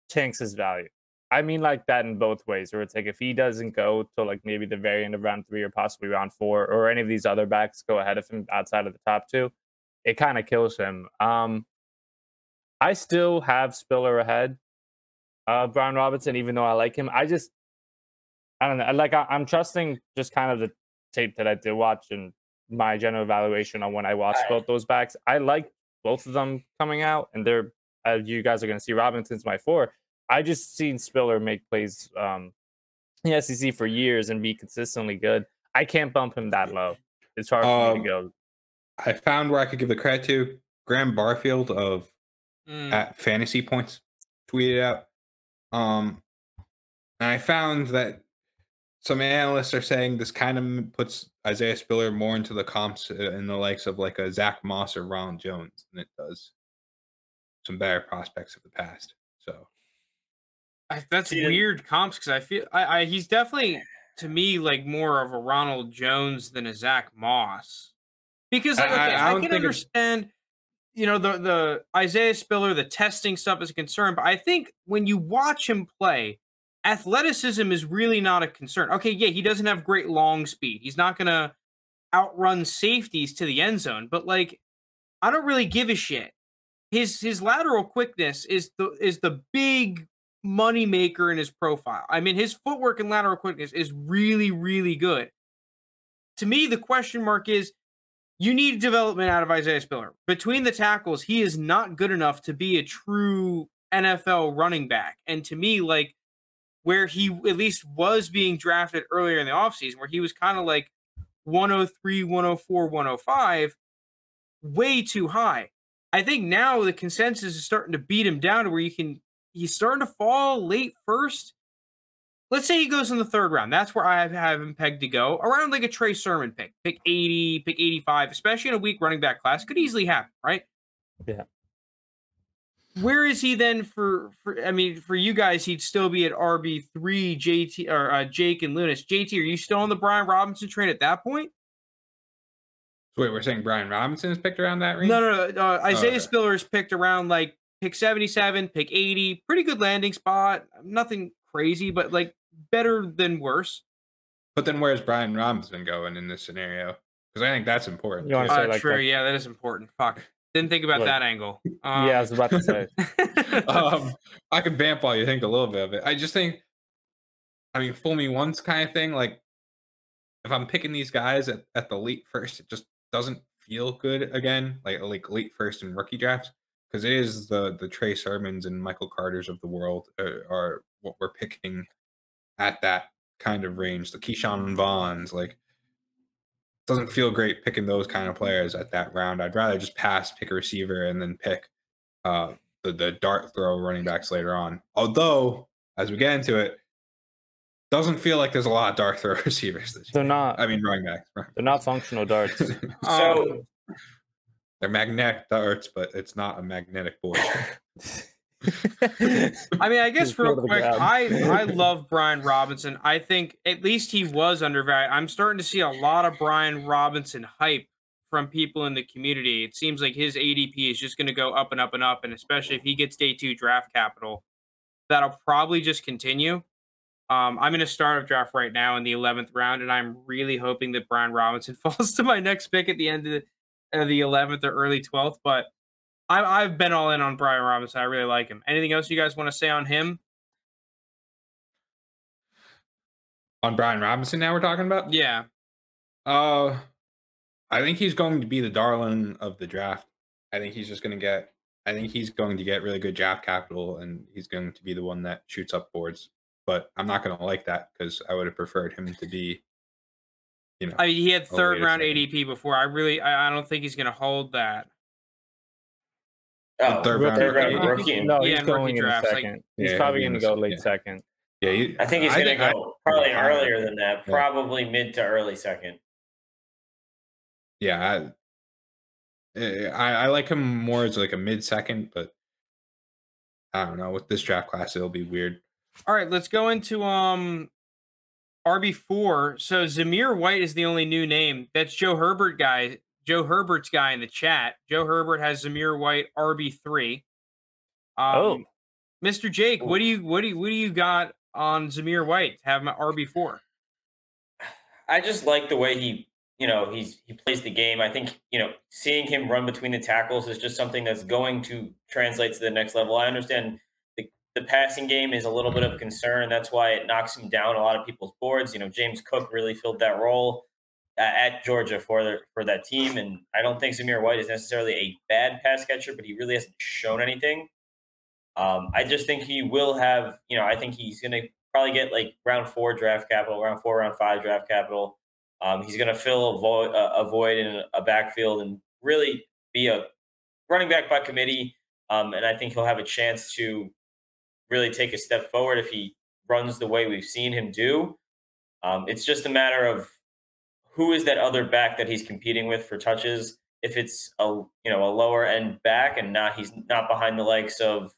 tanks his value. I mean, like that in both ways. Where it's like if he doesn't go to like maybe the very end of round three or possibly round four, or any of these other backs go ahead of him outside of the top two, it kind of kills him. Um, I still have Spiller ahead, uh, Brian Robinson, even though I like him. I just, I don't know. Like I, I'm trusting just kind of the tape that I did watch and my general evaluation on when I watched I- both those backs. I like both of them coming out, and they're as you guys are going to see. Robinson's my four. I just seen Spiller make plays um, in the SEC for years and be consistently good. I can't bump him that low. It's hard for me Um, to go. I found where I could give the credit to Graham Barfield of Mm. at Fantasy Points tweeted out. Um, and I found that some analysts are saying this kind of puts Isaiah Spiller more into the comps uh, in the likes of like a Zach Moss or Ron Jones than it does some better prospects of the past. So I, that's See, and- weird comps because I feel I, I he's definitely to me like more of a Ronald Jones than a Zach Moss because I- okay, I- I I, can think it's- understand you know the the Isaiah Spiller the testing stuff is a concern, but I think when you watch him play, athleticism is really not a concern. Okay, yeah, he doesn't have great long speed. He's not gonna outrun safeties to the end zone, but like I don't really give a shit. His his lateral quickness is the is the big money maker in his profile. I mean, his footwork and lateral quickness is really, really good. To me, the question mark is you need development out of Isaiah Spiller. Between the tackles, he is not good enough to be a true NFL running back. And to me, like where he at least was being drafted earlier in the offseason, where he was kind of like 103, 104, 105, way too high. I think now the consensus is starting to beat him down to where you can he's starting to fall late first. Let's say he goes in the third round. That's where I have, have him pegged to go. Around like a Trey Sermon pick, pick 80, pick 85, especially in a weak running back class. Could easily happen, right? Yeah. Where is he then for, for I mean, for you guys, he'd still be at RB3, JT or uh, Jake and Lunas. JT, are you still on the Brian Robinson train at that point? wait, we're saying Brian Robinson is picked around that range? No, no, no. Uh, Isaiah okay. Spiller is picked around like pick 77, pick 80. Pretty good landing spot. Nothing crazy, but like better than worse. But then where's Brian Robinson going in this scenario? Because I think that's important. You wanna say Uh, like true. that- Yeah, that is important. Fuck. Didn't think about Look. that angle. Um, <laughs> yeah, I was about to say. <laughs> um, I can vamp while you think a little bit of it. I just think, I mean, fool me once kind of thing. Like, if I'm picking these guys at, at the late first, it just doesn't feel good again. Like like late first and rookie drafts because it is the the Trey Sermons and Michael Carter's of the world uh, are what we're picking at that kind of range. The Ke'Shawn Vaughns, like, doesn't feel great picking those kind of players at that round. I'd rather just pass, pick a receiver, and then pick uh, the the dart throw running backs later on. Although, as we get into it, doesn't feel like there's a lot of dart throw <laughs> receivers. This They're year. not. I mean, running backs. They're not functional darts. <laughs> So They're magnetic darts, but it's not a magnetic board. <laughs> <laughs> I mean, I guess real go to the quick. I I <laughs> love Brian Robinson. I think at least he was undervalued. I'm starting to see a lot of Brian Robinson hype from people in the community. It seems like his ADP is just going to go up and up and up, and especially if he gets day two draft capital, that'll probably just continue. Um, I'm in a startup draft right now in the 11th round, and I'm really hoping that Brian Robinson <laughs> falls to my next pick at the end of the, of the 11th or early 12th. But I, I've been all in on Brian Robinson. I really like him. Anything else you guys want to say on him? On Brian Robinson, now we're talking about. Yeah. Uh, I think he's going to be the darling of the draft. I think he's just going to get. I think he's going to get really good draft capital, and he's going to be the one that shoots up boards. But I'm not going to like that because I would have preferred him to be, you know, I mean, he had third round. ADP before. I really, I, I don't think he's going to hold that. Oh, third round third round rookie. rookie. No, Yeah, he's in rookie going in a drafts, like- second. he's Yeah, probably he'll going to go late yeah. second. Yeah, he, I think he's going to think- go probably I- earlier than that, Yeah. probably mid to early second. yeah, I, eh, I I like him more as like a mid second, but I don't know. With this draft class, it'll be weird. All right, let's go into um RB4. So Zamir White is the only new name. That's Joe Herbert guy. Joe Herbert's guy in the chat. Joe Herbert has Zamir White RB3. Um, Oh. Mr. Jake, what do you what do you what do you got on Zamir White? to Have him at RB4. I just like the way he, you know, he's he plays the game. I think, you know, seeing him run between the tackles is just something that's going to translate to the next level. I understand the, the passing game is a little bit of a concern. That's why it knocks him down a lot of people's boards. You know, James Cook really filled that role at Georgia for the, for that team, and I don't think Zamir White is necessarily a bad pass catcher, but he really hasn't shown anything. Um, I just think he will have, you know, I think he's going to probably get like round four draft capital, round four, round five draft capital. Um, he's going to fill a void, a void in a backfield and really be a running back by committee. Um, and I think he'll have a chance to really take a step forward if he runs the way we've seen him do. Um, it's just a matter of who is that other back that he's competing with for touches. If it's a you know a lower end back and not he's not behind the likes of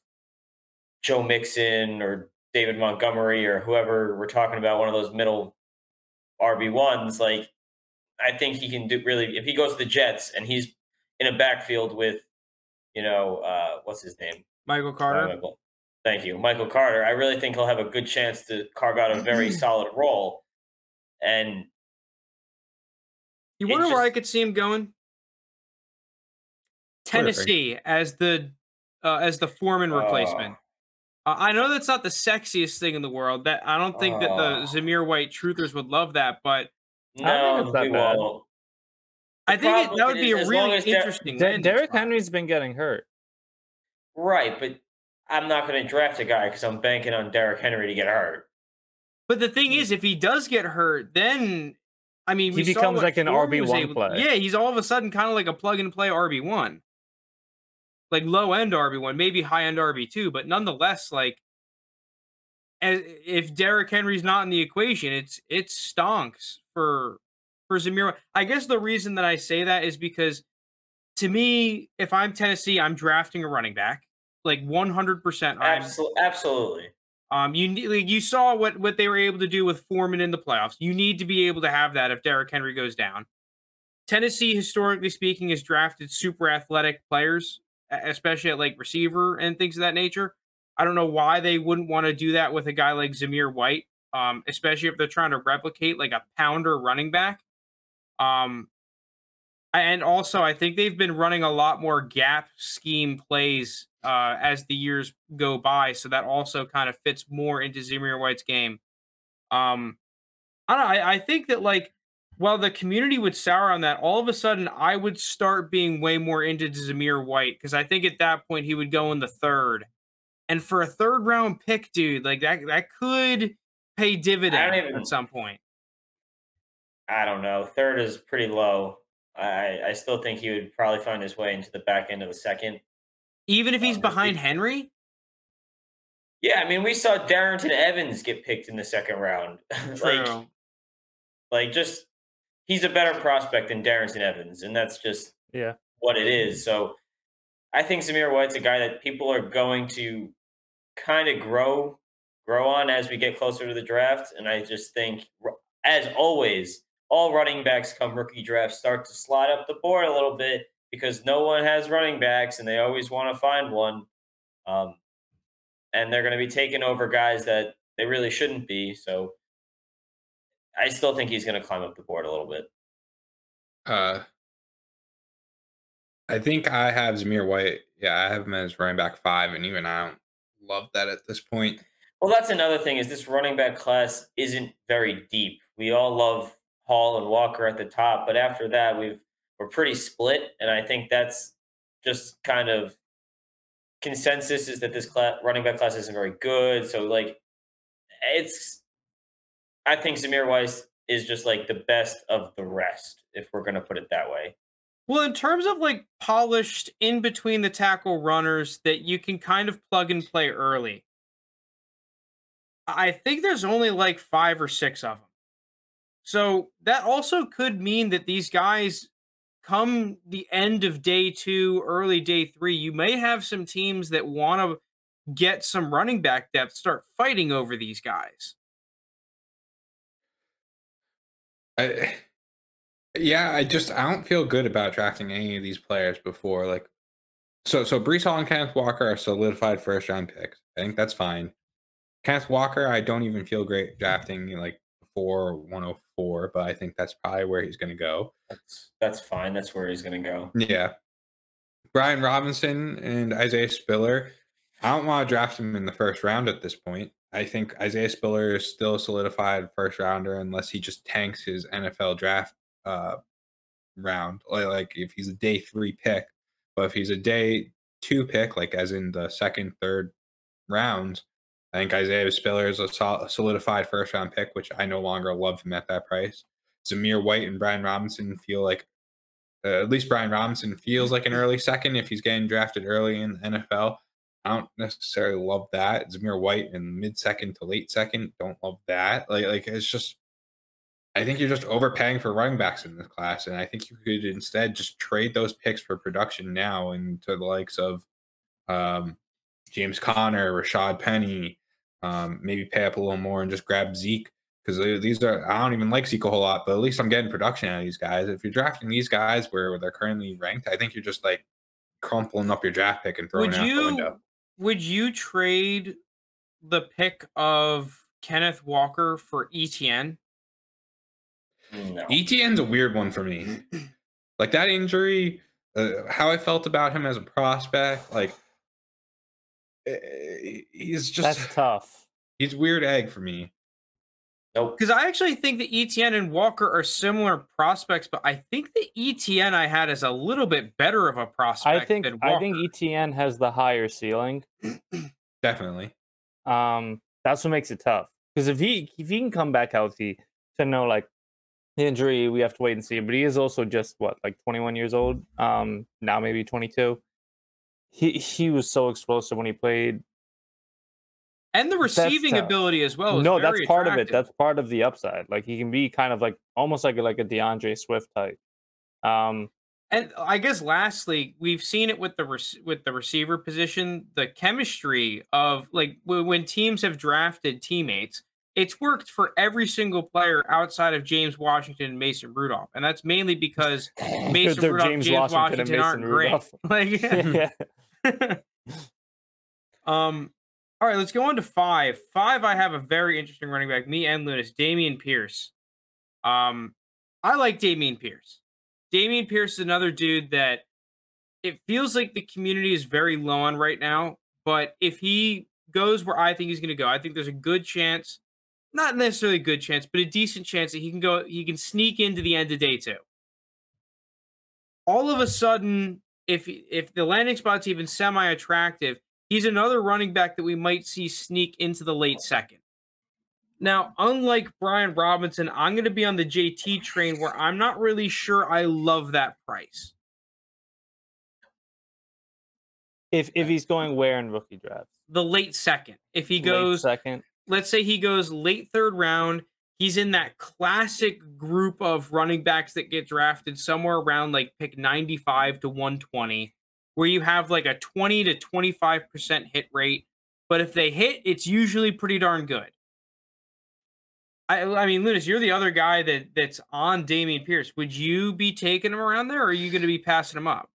Joe Mixon or David Montgomery or whoever we're talking about, one of those middle RB ones, like I think he can do really if he goes to the Jets and he's in a backfield with, you know, uh, what's his name? Michael Carter. Michael- Thank you, Michael Carter. I really think he'll have a good chance to carve out a <clears throat> very solid role. And You It wonder where I could see him going? Where, Frank? Tennessee as the uh, as the Foreman replacement. Uh, I know that's not the sexiest thing in the world. That I don't think that the Oh. Zamir White truthers would love that, but think no, it's that we won't. I think it, that would be is, a really as Der- interesting. De- Derrick. Henry's been getting hurt. Right, but I'm not going to draft a guy because I'm banking on Derrick Henry to get hurt. But the thing is, if he does get hurt, then I mean, He we becomes what like an RB1 able- play. Yeah, he's all of a sudden kind of like a plug and play RB one, like low end RB one, maybe high end RB two, but nonetheless, like as, if Derrick Henry's not in the equation, it's it stonks for for Zamir. I guess the reason that I say that is because to me, if I'm Tennessee, I'm drafting a running back, like 100. percent I'm Absol- absolutely. Um, you like you saw what what they were able to do with Foreman in the playoffs. You need to be able to have that if Derrick Henry goes down. Tennessee, historically speaking, has drafted super athletic players, especially at like receiver and things of that nature. I don't know why they wouldn't want to do that with a guy like Zamir White, um, especially if they're trying to replicate like a pounder running back. Um, and also, I think they've been running a lot more gap scheme plays uh, as the years go by, so that also kind of fits more into Zamir White's game. Um, I don't know. I, I think that like while the community would sour on that, all of a sudden I would start being way more into Zamir White because I think at that point he would go in the third, and for a third round pick, dude, like that that could pay dividends even- at some point. I don't know. Third is pretty low. I, I still think he would probably find his way into the back end of the second. Even if he's behind Henry, Yeah, I mean, we saw Darrynton Evans get picked in the second round. <laughs> like, like just he's a better prospect than Darrynton Evans, and that's just Yeah. what it is. So I think Zamir White's a guy that people are going to kind of grow grow on as we get closer to the draft. And I just think, as always, all running backs come rookie drafts start to slide up the board a little bit because no one has running backs and they always want to find one. Um, and they're going to be taking over guys that they really shouldn't be. So I still think he's going to climb up the board a little bit. Uh, I think I have Zamir White. Yeah, I have him as running back five, and even I don't love that at this point. Well, that's another thing is this running back class isn't very deep. We all love Hall and Walker at the top, but after that, we've we're pretty split, and I think that's just kind of consensus is that this class, running back class isn't very good. So like, it's I think Zamir Weiss is just like the best of the rest, if we're gonna put it that way. Well, in terms of like polished in between the tackle runners that you can kind of plug and play early, I think there's only like five or six of them. So that also could mean that these guys come the end of day two, early day three, you may have some teams that want to get some running back depth, start fighting over these guys. I, <sighs> yeah, I just I don't feel good about drafting any of these players before. Like, so so Breece Hall and Kenneth Walker are solidified first round picks. I think that's fine. Kenneth Walker, I don't even feel great drafting like before 104, but I think that's probably where he's going to go. That's that's fine. That's where he's going to go. Yeah. Brian Robinson and Isaiah Spiller. I don't want to draft him in the first round at this point. I think Isaiah Spiller is still a solidified first rounder unless he just tanks his NFL draft uh, round. Like, like if he's a day three pick, but if he's a day two pick, like as in the second, third rounds, I think Isaiah Spiller is a solidified first round pick, which I no longer love him at that price. Zamir White and Brian Robinson feel like, uh, at least Brian Robinson feels like an early second if he's getting drafted early in the NFL. I don't necessarily love that. Zamir White in mid second to late second, don't love that. Like, like it's just, I think you're just overpaying for running backs in this class, and I think you could instead just trade those picks for production now into the likes of um, James Conner, Rashaad Penny, um, maybe pay up a little more and just grab Zeke because these are I don't even like Zeke a whole lot, but at least I'm getting production out of these guys. If you're drafting these guys where they're currently ranked, I think you're just like crumpling up your draft pick and throwing would it out you, the window. Would you trade the pick of Kenneth Walker for ETN? No. ETN's a weird one for me. <clears throat> like that injury, uh, how I felt about him as a prospect, like he's just That's tough. he's weird egg for me. Nope. Because I actually think the ETN and Walker are similar prospects, but I think the ETN I had is a little bit better of a prospect. I think than I think ETN has the higher ceiling. <clears throat> Definitely. Um, that's what makes it tough. Because if he if he can come back healthy, to know like the injury, we have to wait and see. But he is also just what like 21 years old. Um, now maybe 22. He he was so explosive when he played. and the receiving ability as well. Is no, that's part of it. That's part of the upside. Like he can be kind of like almost like a, like a DeAndre Swift type. Um, And I guess lastly, we've seen it with the rec- with the receiver position, the chemistry of like w- when teams have drafted teammates, it's worked for every single player outside of James Washington and Mason Rudolph, and that's mainly because <laughs> Mason Rudolph, James, Washington, aren't Rudolph. great. <laughs> Like, <laughs> yeah. Um, all right, let's go on to five. Five, I have a very interesting running back. Me and Lunas, Dameon Pierce. Um, I like Dameon Pierce. Dameon Pierce is another dude that it feels like the community is very low on right now. But if he goes where I think he's going to go, I think there's a good chance, not necessarily a good chance, but a decent chance that he can go, he can sneak into the end of day two. All of a sudden, if if the landing spot's even semi attractive, he's another running back that we might see sneak into the late second. Now, unlike Brian Robinson, I'm going to be on the JT train where I'm not really sure I love that price. if if he's going where in rookie drafts? The late second. If he Late goes, second. let's say he goes late third round, he's in that classic group of running backs that get drafted somewhere around like pick 95 to 120, where you have like a 20 to 25% hit rate. But if they hit, it's usually pretty darn good. I, I mean, Lunas, you're the other guy that that's on Dameon Pierce. Would you be taking him around there, or are you going to be passing him up?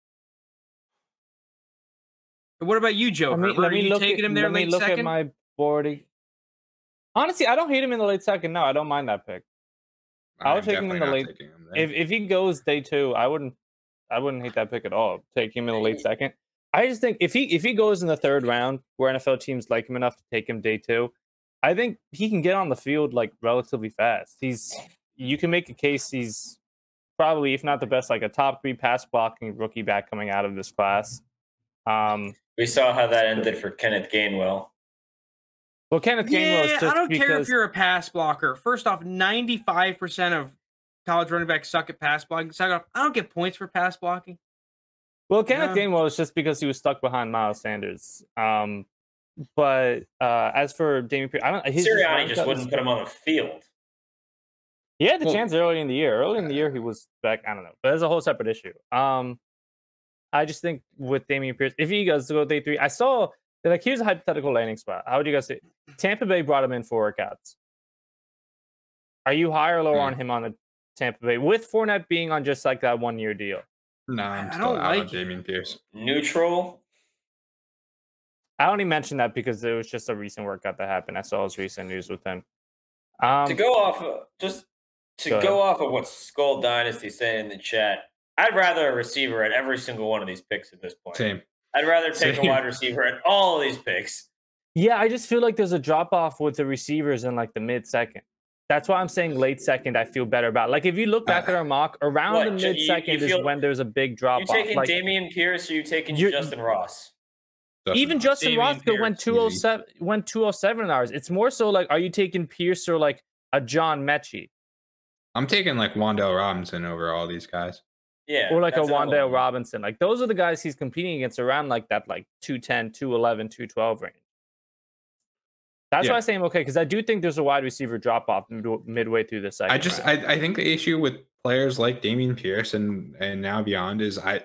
And What about you, Joker? Let me, are you taking at, him there let me look second? at my board. Honestly, I don't hate him in the late second. No, I don't mind that pick. I would I'm take him in the late- taking. If if he goes day two, I wouldn't I wouldn't hate that pick at all. Take him in the late second. I just think if he if he goes in the third round, where NFL teams like him enough to take him day two, I think he can get on the field like relatively fast. He's you can make a case he's probably if not the best, like a top three pass blocking rookie back coming out of this class. Um, We saw how that ended for Kenneth Gainwell. Well, Kenneth Gainwell is Yeah, just I don't because care if you're a pass blocker. First off, 95% of college running backs suck at pass blocking. So I go, I don't get points for pass blocking. Well, Kenneth Yeah. Gainwell is just because he was stuck behind Miles Sanders. Um, but uh, as for Dameon Pierce, I don't. His Sirianni just wouldn't put him on the field. He had the Well- chance early in the year. Early in the year, he was back. I don't know, but that's a whole separate issue. Um, I just think with Dameon Pierce, if he goes to go day three, I saw like here's a hypothetical landing spot. How would you guys say? Tampa Bay brought him in for workouts. Are you higher or lower Hmm. on him on the Tampa Bay with Fournette being on just like that one year deal? No, I I'm still don't out like it. Dameon Pierce. Neutral. I only mentioned that because it was just a recent workout that happened. I saw his recent news with him. Um, to go off of, just to Go go, off of what Skull Dynasty said in the chat, I'd rather a receiver at every single one of these picks at this point. Same. I'd rather take Same. a wide receiver at all of these picks. Yeah, I just feel like there's a drop off with the receivers in like the mid second. That's why I'm saying late second. I feel better about. Like if you look back Uh, at our mock, around what, the mid second is when there's a big drop off. You taking Like Dameon Pierce or you taking You're- Justin Ross? Justin even Justin Damian Roth went Pierce, 207 went 207 in ours. It's more so like are you taking Pierce or like a John Metchie I'm taking like Wan'Dale Robinson over all these guys. Yeah. or like a Wan'Dale. Robinson? Like those are the guys he's competing against around like that like 210, 211, 212 range. That's Yeah. why I say I'm okay because I do think there's a wide receiver drop off mid- midway through the second. I just. I, I think the issue with players like Dameon Pierce and and now beyond is I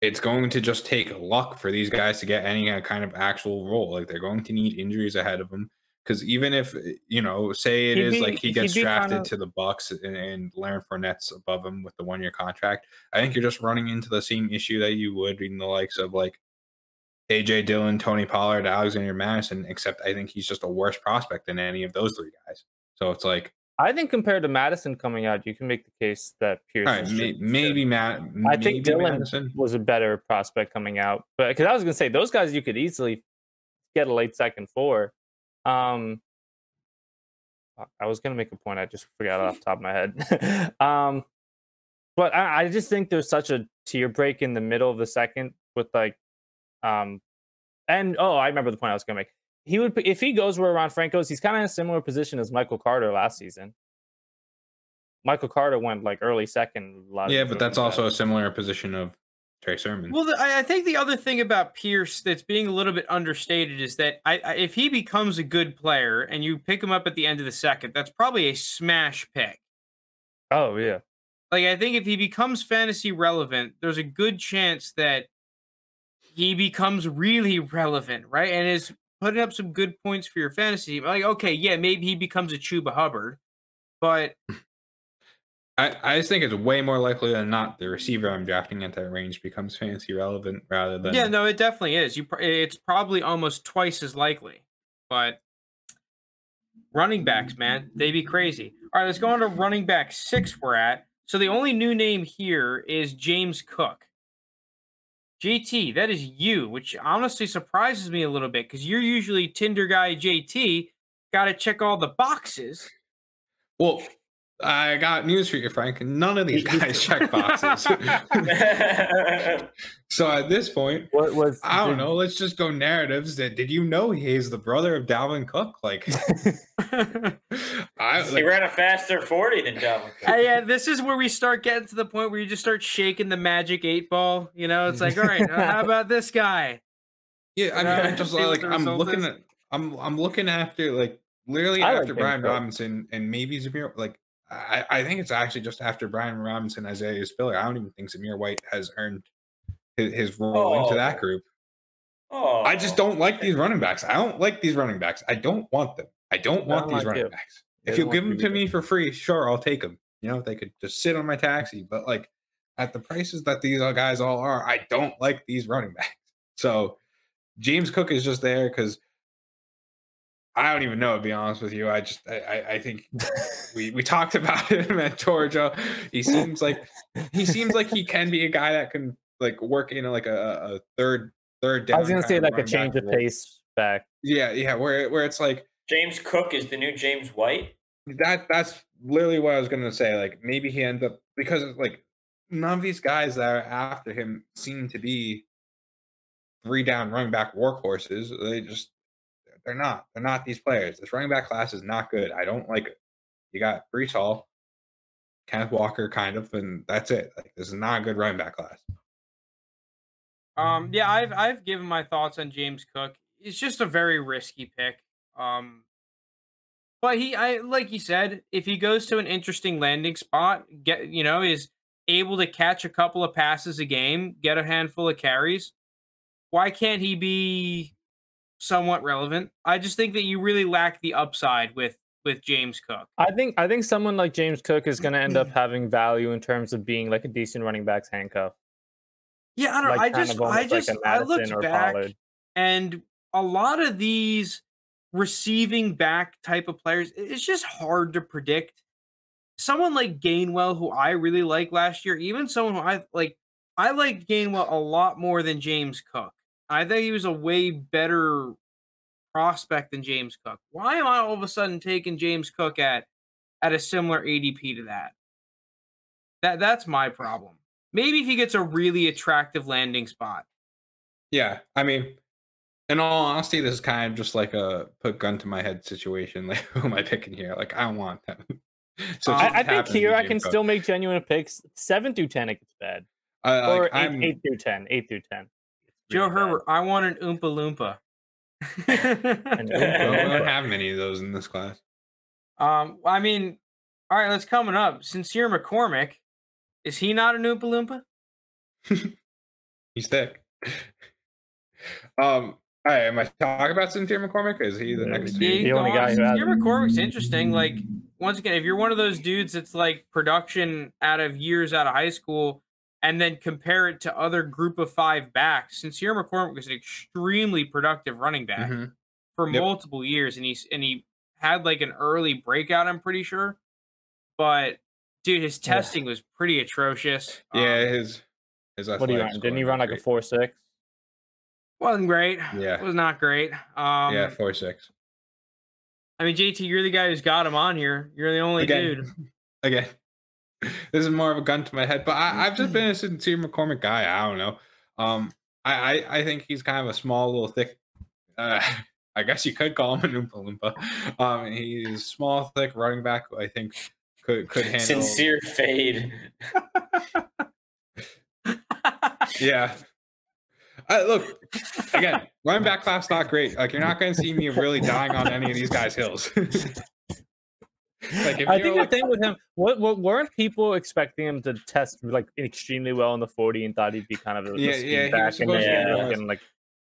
it's going to just take luck for these guys to get any uh, kind of actual role. Like they're going to need injuries ahead of them. Because even if eh, you know, say it He'd is be- like he gets drafted kinda- to the Bucks and, and Leonard Fournette's above him with the one year contract, I think you're just running into the same issue that you would in the likes of like AJ Dillon, Tony Pollard, Alexander Mattison. Except I think he's just a worse prospect than any of those three guys. So it's like I think compared to Mattison coming out, you can make the case that Pierce All right, is may, maybe Matt. I maybe think Dillon Mattison. was a better prospect coming out, but because I was gonna say those guys you could easily get a late second for. Um, I was gonna make a point, I just forgot off the <laughs> top of my head. <laughs> um, but I, I just think there's such a tier break in the middle of the second with like, um, and oh, I remember the point I was gonna make. He would if he goes where Ron Franco's, he's kind of in a similar position as Michael Carter last season. Michael Carter went like early second. Yeah, but that's also a similar position of Trey Sermon. Well, the, I, I think the other thing about Pierce that's being a little bit understated is that I, I, if he becomes a good player and you pick him up at the end of the second, that's probably a smash pick. Oh yeah. Like I think if he becomes fantasy relevant, there's a good chance that he becomes really relevant, right? And is putting up some good points for your fantasy. team. Like, okay, yeah, maybe he becomes a Chuba Hubbard, but <laughs> I, I just think it's way more likely than not the receiver I'm drafting at that range becomes fantasy relevant rather than yeah, no, it definitely is. You, pr- it's probably almost twice as likely. But running backs, man, they be crazy. All right, let's go on to running back six. We're at so the only new name here is James Cook. JT, that is you, which honestly surprises me a little bit because you're usually Tinder guy. JT, got to check all the boxes. Well, I got news for you, Frank. None of these guys <laughs> check boxes. <laughs> so at this point, What was I don't did- know. Let's just go narratives. That did you know he's the brother of Dalvin Cook? Like, I he like, ran a faster 40 than Dalvin. Cook. Uh, yeah, this is where we start getting to the point where you just start shaking the magic eight ball. You know, it's like, all right, uh, how about this guy? yeah. I mean, Uh, <laughs> I'm just like I'm looking is. at. I'm I'm looking after like literally I after James Brian Robinson and maybe Zamir. Like I, I think it's actually just after Brian Robinson, Isaiah Spiller. I don't even think Zamir White has earned his, his role into that Oh. group. Oh, I just don't like these running backs. I don't like these running backs. I don't want them. I don't I want don't these like running you. backs. If you'll give them to me for free, sure, I'll take them. You know, they could just sit on my taxi. But like at the prices that these guys all are, I don't like these running backs. So James Cook is just there because I don't even know. To be honest with you, I just I, I, I think <laughs> we we talked about <laughs> him at Georgia. He seems like he seems like he can be a guy that can like work in like a, a third third down. I was gonna say like a change of pace back. Yeah, yeah, where where it's like James Cook is the new James White. that that's literally what I was gonna say. Like maybe he ends up because like none of these guys that are after him seem to be three down running back workhorses. They just they're not. They're not these players. This running back class is not good. I don't like it. You got Breece Hall, Kenneth Walker, kind of, and that's it. Like this is not a good running back class. Um, yeah, I've I've given my thoughts on James Cook. It's just a very risky pick. Um, but he, I like you said, if he goes to an interesting landing spot, get you know, is able to catch a couple of passes a game, get a handful of carries, why can't he be somewhat relevant? I just think that you really lack the upside with with James Cook. I think I think someone like James Cook is going to end up <clears throat> having value in terms of being like a decent running back's handcuff. Yeah, I don't Like, know. I just I like just a I looked back Pollard. and a lot of these receiving back type of players, it's just hard to predict. Someone like Gainwell, who I really liked last year, even someone who I like, I liked Gainwell a lot more than James Cook. I think he was a way better prospect than James Cook. Why am I all of a sudden taking James Cook at at a similar ADP to that? That that's my problem. Maybe if he gets a really attractive landing spot. Yeah, I mean, in all honesty, this is kind of just like a put gun to my head situation. <laughs> Like, who am I picking here? Like, I don't want them. <laughs> so Um, I, I think happens to be here I can Cook. still make genuine picks. Seven through ten, it gets bad. I, like, or eight, I'm, eight through ten. Eight through ten. It's Joe bad. Herbert, I want an Oompa Loompa. <laughs> I don't, I don't have many of those in this class. um, I mean, all right, let's coming up. Sincere McCormick, is he not an Oompa Loompa? <laughs> He's thick. um. All right, am I talking about Sincere McCormick? Is he the Yeah, next? The- Yeah, the only on. guy who has Sincere. McCormick's interesting. Like once again, if you're one of those dudes that's like production out of years out of high school, and then compare it to other Group of Five backs, Since Sincere McCormick was an extremely productive running back. Mhm. for Yep. multiple years, and he's and he had like an early breakout. I'm pretty sure, but dude, his Yeah. testing was pretty atrocious. Yeah, Um, his his. What do you run? Didn't he run was like a four six? wasn't great. Yeah. it was not great. Um, yeah, four six. I mean, JT, you're the guy who's got him on here. You're the only Again, dude. <laughs> again, <laughs> this is more of a gun to my head, but I, I've just been a sincere McCormick guy. I don't know. Um, I, I, I think he's kind of a small, little, thick. Uh, <laughs> I guess you could call him an Oompa Loompa. Um, he's small, thick running back. Who I think could could handle. Sincere fade. <laughs> Yeah. Uh, look, again, running back class not great. Like you're not going to see me really dying on any of these guys' hills. Like if I you're think the thing with him, what, what weren't people expecting him to test like extremely well in the forty and thought he'd be kind of a, Yeah, a yeah, back and supposed to then be like, and, like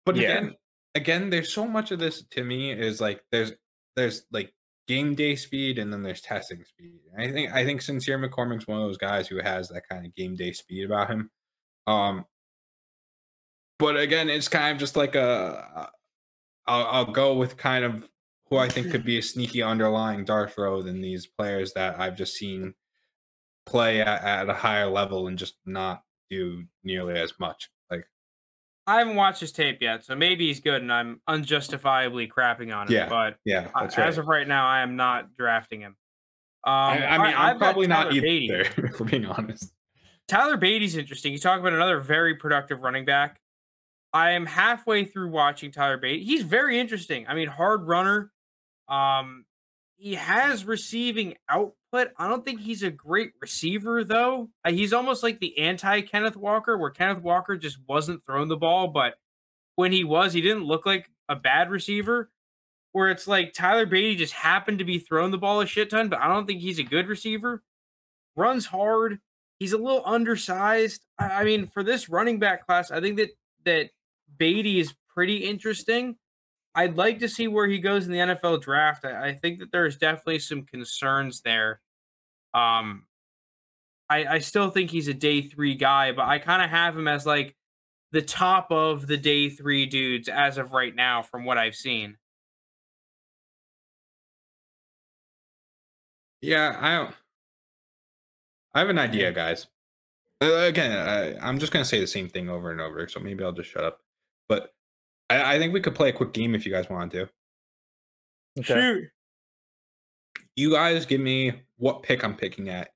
But Yeah. again, again, there's so much of this to me is like there's there's like game day speed and then there's testing speed. And I think I think Sincere McCormick's one of those guys who has that kind of game day speed about him. Um but again, it's kind of just like a I'll, I'll go with kind of who I think could be a sneaky underlying Darth throw than these players that I've just seen play at, at a higher level and just not do nearly as much. Like I haven't watched his tape yet, so maybe he's good, and I'm unjustifiably crapping on him. Yeah, but yeah, I- right. as of right now, I am not drafting him. Um, I, I mean, right, I'm probably not Tyler Badie. <laughs> either, for being honest. Tyler Badie's interesting. You talk about another very productive running back. I am halfway through watching Tyler Badie. He's very interesting. I mean, hard runner. Um, he has receiving output. I don't think he's a great receiver though. Uh, he's almost like the anti Kenneth Walker, where Kenneth Walker just wasn't throwing the ball, but when he was, he didn't look like a bad receiver. Where it's like Tyler Badie just happened to be throwing the ball a shit ton, but I don't think he's a good receiver. Runs hard. He's a little undersized. I I mean, for this running back class, I think that that Badie is pretty interesting. I'd like to see where he goes in the NFL draft. I, I think that there's definitely some concerns there. Um, I, I still think he's a day three guy, but I kind of have him as like the top of the day three dudes as of right now, from what I've seen. Yeah, I. I have an idea, guys. Again, I, I'm just gonna say the same thing over and over, so maybe I'll just shut up. But I, I think we could play a quick game if you guys want to. okay. Shoot. You guys give me what pick I'm picking at,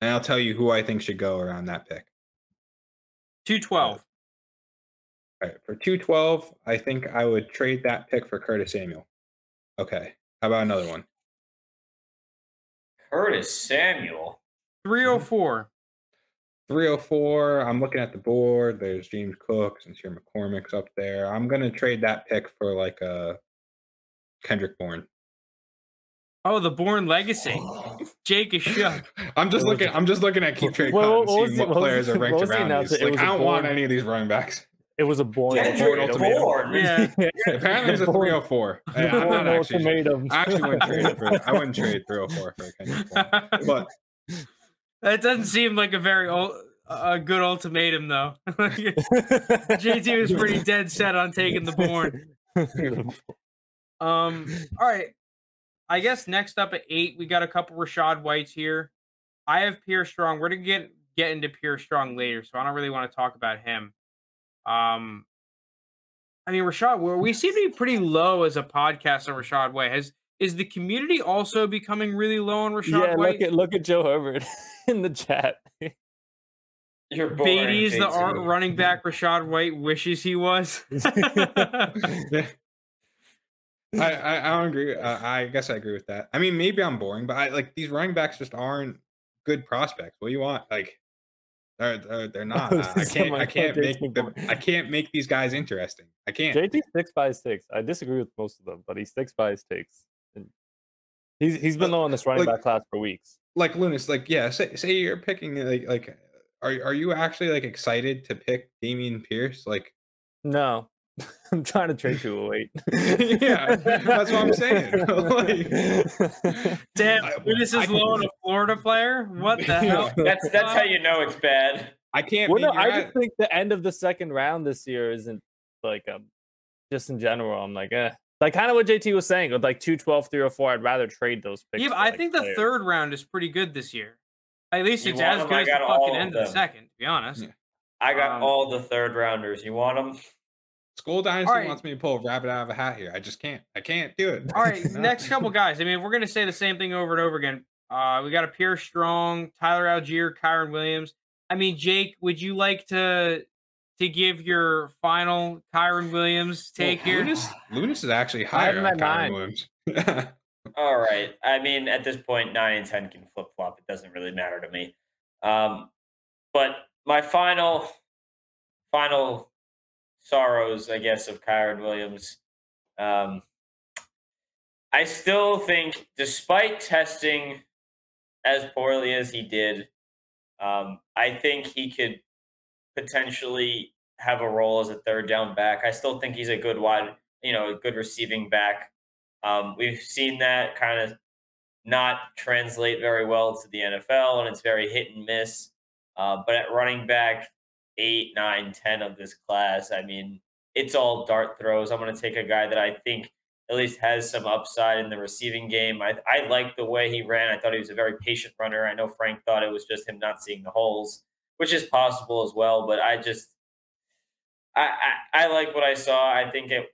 and I'll tell you who I think should go around that pick. 212. All right, for 212, I think I would trade that pick for Curtis Samuel. Okay, how about another one? Curtis Samuel. 304. 304. I'm looking at the board. There's James Cook, Sincere McCormick's up there. I'm gonna trade that pick for like a Kendrick Bourne. Oh, the Bourne Legacy. <laughs> Jake is shook. I'm just looking. I'm just looking at keep trade What- count what was it- what what was players are ranked what was the around these. It Like was I a don't want any of these running backs. It was a Bourne. Kendrick ultimatum. Bourne. <laughs> Yeah. Apparently, it's a Bourne- 304. I- I'm not actually. ultimatum. I actually wouldn't trade it for. I wouldn't <laughs> trade 304 for Kendrick Bourne. But that doesn't seem like a very old, a good ultimatum, though. <laughs> JT was pretty dead set on taking the Bourne. <laughs> Um, all right. I guess next up at eight, we got a couple Rachaad Whites here. I have Pierre Strong. We're gonna get get into Pierre Strong later, so I don't really want to talk about him. Um, I mean Rachaad, we we seem to be pretty low as a podcast on Rachaad White. Has is the community also becoming really low on Rachaad yeah, White? look at look at Joe Herbert <laughs> in the chat. You're boring, Beatty is the JT. art running back Rachaad White wishes he was. <laughs> <laughs> I, I I don't agree. Uh, I guess I agree with that. I mean, maybe I'm boring, but I like these running backs just aren't good prospects. What do you want? Like, they're they're, they're not. I, I can't I can't make Jason them. I can't make these guys interesting. I can't. JT sticks by his takes. I disagree with most of them, but he sticks by his takes. And he's he's been low on this running like- back class for weeks. Like Lunas, like yeah. Say say you're picking like like. Are are you actually like excited to pick Dameon Pierce? Like, No, <laughs> I'm trying to trade 208. <laughs> yeah, that's what I'm saying. <laughs> Like, Damn, I- this I- is low on a Florida player. What the hell? That's that's how you know it's bad. I can't. well, no, I just think the end of the second round this year isn't like um, just in general. I'm like, eh. Like kind of what JT was saying with like 212, 304. I'd rather trade those picks. Yeah, I like, think the players. third round is pretty good this year. At least You it's as them? good as the fucking end of the second, to be honest. Yeah. I got Um, all the third rounders. You want them? School Dynasty Alright. wants me to pull a rabbit out of a hat here. I just can't. I can't do it. <laughs> All right, No. next couple <laughs> guys. I mean, we're gonna say the same thing over and over again. Uh, we got a Pierre Strong, Tyler Allgeier, Kyren Williams. I mean, Jake, would you like to to give your final Kyren Williams take Well, here? Lunas, Lunas is actually higher him on at Kyren nine. Williams. <laughs> All right. I mean, at this point, nine and ten can flip flop. It doesn't really matter to me. Um, but my final, final sorrows, I guess, of Kyren Williams. Um, I still think, despite testing as poorly as he did, um, I think he could potentially have a role as a third down back. I still think he's a good wide, you know, a good receiving back. Um, we've seen that kind of not translate very well to the NFL, and it's very hit and miss. Uh, but at running back, eight, nine, ten of this class, I mean, it's all dart throws. I'm going to take a guy that I think at least has some upside in the receiving game. I, I like the way he ran. I thought he was a very patient runner. I know Frank thought it was just him not seeing the holes, which is possible as well. But I just, I, I, I like what I saw. I think it,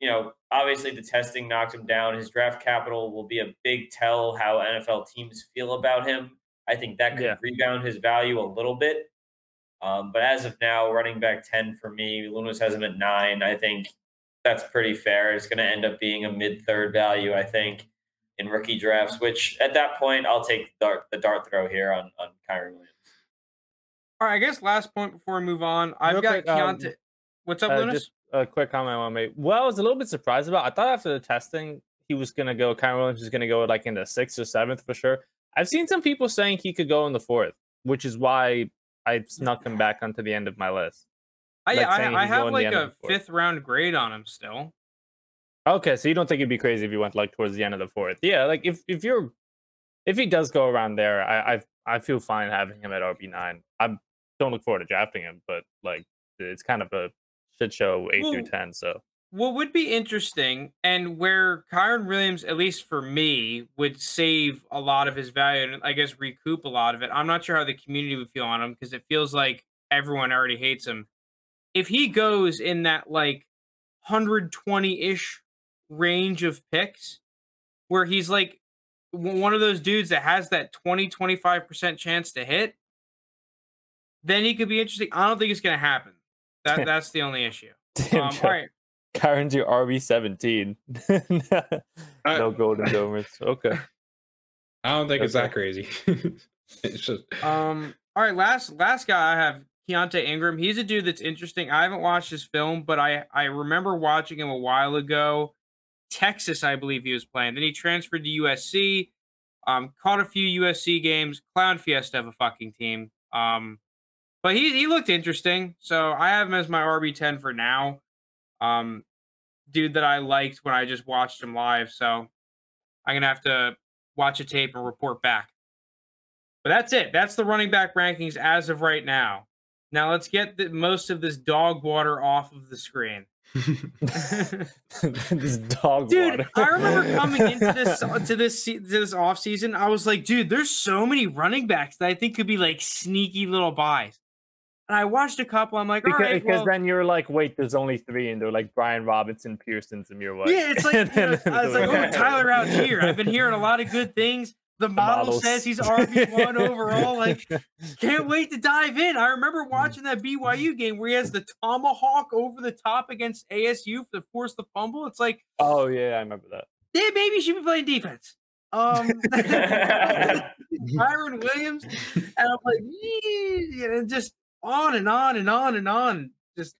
you know, obviously the testing knocked him down. His draft capital will be a big tell how NFL teams feel about him. I think that could Yeah. rebound his value a little bit. Um, but as of now, running back 10 for me, Lunas has him at nine. I think that's pretty fair. It's going to end up being a mid third value, I think, in rookie drafts, which at that point, I'll take the dart, the dart throw here on, on Kyren Williams. All right, I guess last point before we move on. I've Real got quick, um, What's up, Uh, Lunas? just a quick comment I want to make. Well, I was a little bit surprised about. I thought after the testing, he was gonna go. Kyren Williams was gonna go like in the sixth or seventh for sure. I've seen some people saying he could go in the fourth, which is why I snuck him back onto the end of my list. I, like I, I have like a of the fourth. fifth round grade on him still. Okay, so you don't think it'd be crazy if he went like towards the end of the fourth? Yeah, like if if you're if he does go around there, I I, I feel fine having him at RB nine. I don't look forward to drafting him, but like it's kind of a shit show eight through ten. So What would be interesting, and where Kyren Williams, at least for me, would save a lot of his value and I guess recoup a lot of it. I'm not sure how the community would feel on him because it feels like everyone already hates him. If he goes in that like 120 ish range of picks, where he's like one of those dudes that has that 20 25% chance to hit, then he could be interesting. I don't think it's going to happen. That <laughs> That's the only issue. damn, Um, Chuck, all right. Kyren's your RB seventeen. <laughs> no golden <laughs> domers. Okay. I don't think it's that crazy. It's just Um. All right. Last last guy I have Keaontay Ingram. He's a dude that's interesting. I haven't watched his film, but I I remember watching him a while ago. Texas, I believe he was playing. Then he transferred to USC. Um, caught a few USC games. Clown Fiesta of a fucking team. Um, but he he looked interesting. So I have him as my RB ten for now. Um, dude that I liked when I just watched him live. So I'm gonna have to watch a tape and report back. But that's it. That's the running back rankings as of right now. Now let's get the, most of this dog water off of the screen. <laughs> this dog water. dude, water. I remember coming into this <laughs> to this to this off season. I was like, dude, there's so many running backs that I think could be like sneaky little buys. And I watched a couple. I'm like, all because, right, because well, then you're like, wait, there's only three, and they're like Brian Robinson, Pearson, Zamir White. yeah, it's like you know, I was like, oh, <laughs> Tyler here. I've been hearing a lot of good things. The model models. says he's RB one <laughs> overall. Like, can't wait to dive in. I remember <laughs> watching that BYU game where he has the tomahawk over the top against ASU to force the fumble. It's like, oh yeah, I remember that. yeah, maybe you should be playing defense. Um, Byron Williams, and I'm like, yeah, and just on and on and on and on. Just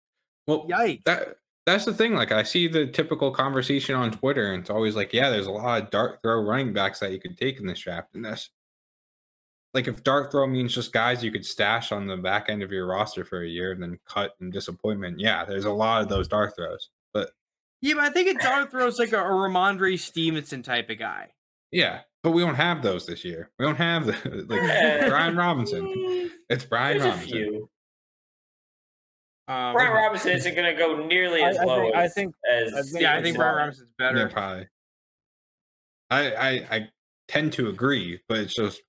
well, yikes. that that's the thing. Like I see the typical conversation on Twitter, and it's always like, yeah, there's a lot of dart throw running backs that you could take in this draft, and that's like if dart throw means just guys you could stash on the back end of your roster for a year and then cut in disappointment. Yeah, there's a lot of those dart throws, but Yeah, but I think a dart throws like a, a <laughs> Rhamondre Stevenson type of guy. yeah, but we don't have those this year. We don't have the <laughs> like Brian Robinson. <laughs> It's Brian There's Robinson. Few. Um, Brian <laughs> Robinson isn't going to go nearly as I low think- I think- as I think- yeah, I think Brian Robinson's Yeah, better. probably. I, I I tend to agree, but it's just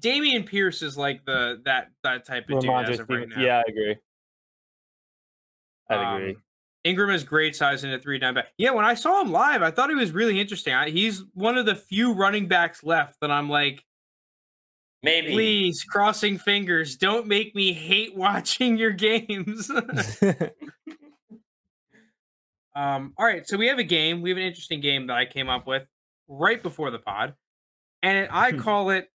Dameon Pierce is like the that that type of dude as of right now. Yeah, I agree. I Um, agree. Ingram is great size in a three down back. Yeah, when I saw him live, I thought he was really interesting. I, he's one of the few running backs left that I'm like, Maybe. please, crossing fingers, don't make me hate <laughs> watching your games. <laughs> <laughs> um, all right, so we have a game. We have an interesting game that I came up with right before the pod, and I call it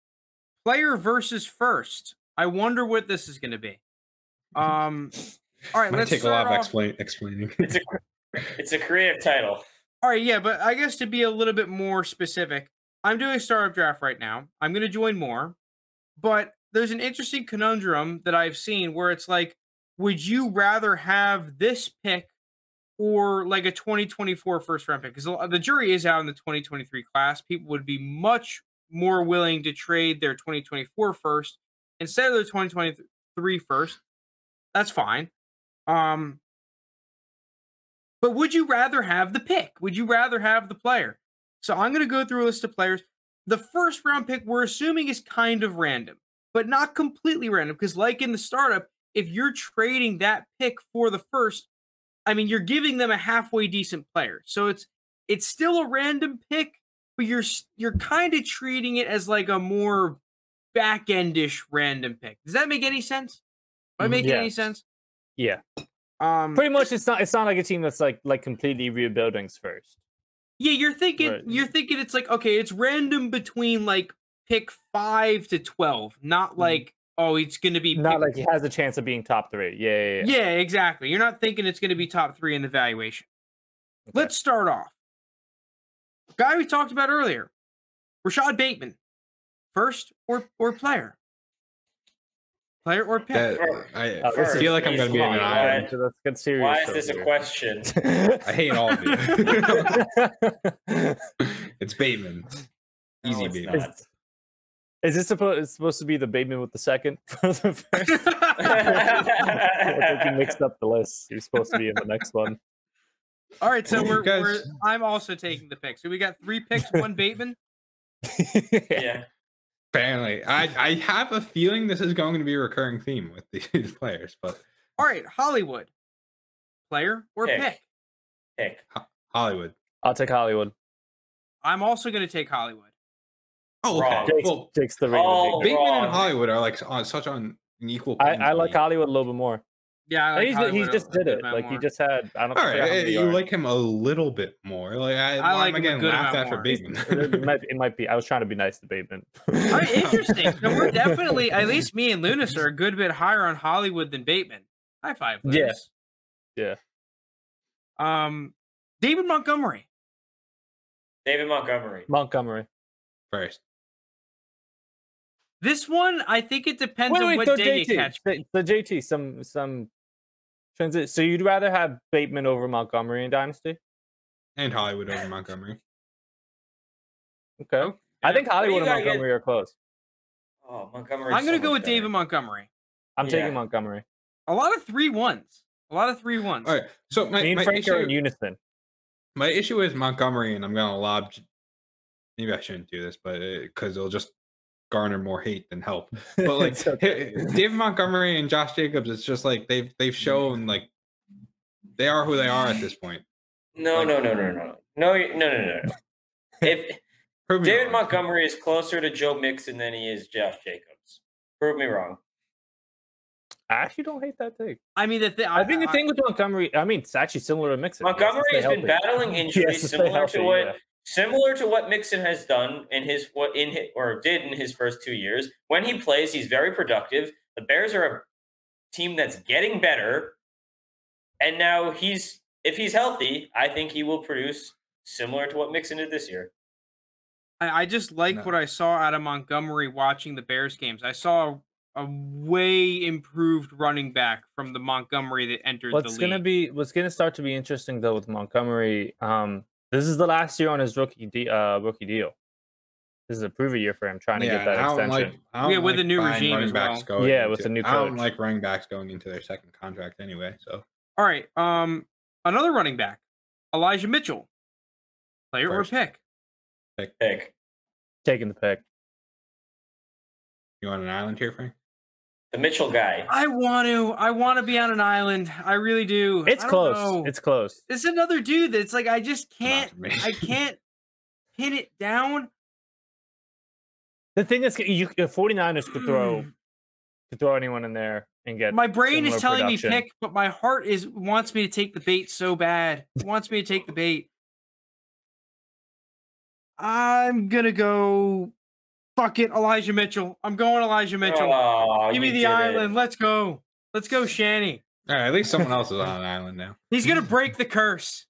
player versus first. I wonder what this is going to be. Um, all right, might let's take a lot start of off- explain, explaining. It's a it's a creative title. All right, yeah, but I guess to be a little bit more specific, I'm doing startup draft right now. I'm going to join more, but there's an interesting conundrum that I've seen where it's like, would you rather have this pick or like a 2024 first round pick? Because the jury is out in the 2023 class. People would be much more willing to trade their 2024 first instead of their 2023 first. That's fine. Um, but would you rather have the pick? Would you rather have the player? So I'm going to go through a list of players. The first round pick we're assuming is kind of random, but not completely random because, like in the startup, if you're trading that pick for the first, I mean, you're giving them a halfway decent player. So it's it's still a random pick, but you're you're kind of treating it as like a more back endish random pick. Does that make any sense? Am I Mhm. making any sense? yeah, Um, pretty much. It's not. It's not like a team that's like like completely rebuilding first. Yeah, you're thinking Right. you're thinking it's like okay, it's random between like pick five to twelve, not like oh, it's gonna be Mm-hmm. Not like he has a chance of being top three. Yeah, yeah, yeah. yeah, exactly. You're not thinking it's gonna be top three in the valuation. Okay. Let's start off. Guy we talked about earlier, Rashod Bateman, first or or player, player or pick. That, I, I is- feel like I'm going to be in come an on, island. why- So let's get serious. Why is over this a question? <laughs> <laughs> I hate all of you. <laughs> it's Bateman. Easy No, it's Bateman. not. Is, is this supposed? It's supposed to be the Bateman with the second for the first? I think you mixed up the list. You're supposed to be in the next one. All right, so we're, guys- we're I'm also taking the pick. So we got three picks, one Bateman. yeah. Apparently, I, I have a feeling this is going to be a recurring theme with these <laughs> players, but All right, Hollywood, player or Pick. pick. Pick. Hollywood. I'll take Hollywood. I'm also going to take Hollywood. Oh, okay. Jake's, Well, Jake's the ring. Oh, Bateman wrong. and Hollywood are like on such on an equal. I, plane I to like. Hollywood a little bit more. Yeah, like he's, Hollywood he just a did it. amount Like he just had. I don't. All forget how you yards. like him a little bit more. Like I, I like I'm him a again good laughed at for. Bateman. <laughs> it, might, it might be. I was trying to be nice to Bateman. All right, interesting. So we're <laughs> definitely, at least me and Lunas are a good bit higher on Hollywood than Bateman. High five. Yeah. Yeah. Um, David Montgomery. David Montgomery. Montgomery. First, This one, I think it depends Wait, on wait, what so day you catch. so- so JT, some some transit. So you'd rather have Bateman over Montgomery in Dynasty? and Hollywood over Montgomery. Okay. Okay. I think Hollywood and gotta get- Montgomery are close. Oh, Montgomery. I'm gonna go with David Montgomery. I'm Yeah. taking Montgomery. A lot of three ones. A lot of three ones. All right, so my, Me and my Frank are in issue, unison. my issue is Montgomery, and I'm gonna lob. Maybe I shouldn't do this, but uh, because it'll just garner more hate than help. <laughs> But like okay. David Montgomery and Josh Jacobs, it's just like they've they've shown like they are who they are at this point. No, no, no, no, no, no, no, no, no. no. <laughs> If David wrong. Montgomery is closer to Joe Mixon than he is Josh Jacobs, prove me wrong. I actually don't hate that take. I mean, the thing. I think the thing with Montgomery, I mean, it's actually similar to Mixon. He has to Montgomery has been battling <laughs> injuries has to stay similar healthy, to what yeah. Similar to what Mixon has done in his what in his, or did in his first two years. When he plays, he's very productive. The Bears are a team that's getting better, and now he's if he's healthy, I think he will produce similar to what Mixon did this year. I, I just like No. what I saw out of Montgomery watching the Bears games. I saw a, a way improved running back from the Montgomery that entered What's the gonna be what's gonna start to be interesting though with Montgomery. Um, this is the last year on his rookie de- uh rookie deal. This is a prove a year for him trying to get that I don't extension. like. I don't Yeah, with like the new regime as backs well. going Yeah, with into- the new I don't like running backs going into their second contract anyway. So All right. Um, another running back, Elijah Mitchell. Player First. or pick? Pick Taking the pick. you on an island here, Frank? The Mitchell guy. I want to. I want to be on an island. I really do. It's close. know. It's close. It's another dude that's like I just can't. I can't pin it down. The thing is, you uh, 49ers could throw could throw anyone in there and get. My brain is telling production. me pick, but my heart is wants me to take the bait so bad. It wants me to take the bait. I'm gonna go. Fuck it, Elijah Mitchell. I'm going Elijah Mitchell. Oh, Give me the did it. island. Let's go. Let's go, Shanny. All right, at least someone else is on an island now. He's gonna break the curse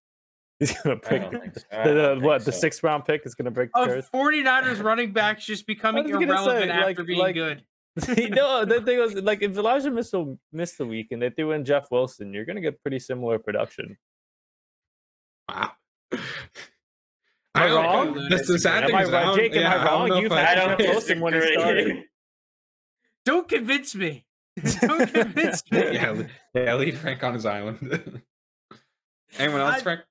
He's gonna I pick so. The, the- what think the so. sixth round pick is gonna break the of curse. 49ers running backs just becoming irrelevant say, after like- being like- good. <laughs> no, the thing was like if Elijah Mitchell a, missed the week and they threw in Jeff Wilson, you're gonna get pretty similar production. Wow. <laughs> Am I don't- wrong? That's the sad Am thing. I, right, Jake, am I yeah, don't wrong? know You've I- I had don't Jeff Wilson when he <laughs> disagree. started. <laughs> Don't convince me. <laughs> Don't convince me. yeah, le- yeah, leave Frank on his island. Anyone else, I- Frank?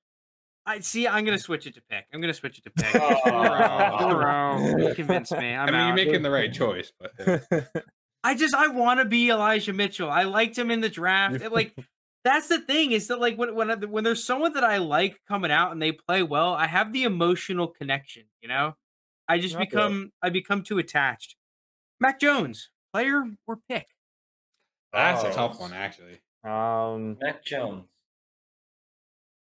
I see. I'm gonna switch it to pick. I'm gonna switch it to pick. Oh. Four-row. You convinced me. I'm I mean, you're making the right choice, but uh, I just I want to be Elijah Mitchell. I liked him in the draft. It, like that's the thing is that like when when I- when there's someone that I like coming out and they play well, I have the emotional connection. You know, I just Okay. become I become too attached. Mac Jones, player or pick? that's a Oh. tough one, actually. um, Mac Jones.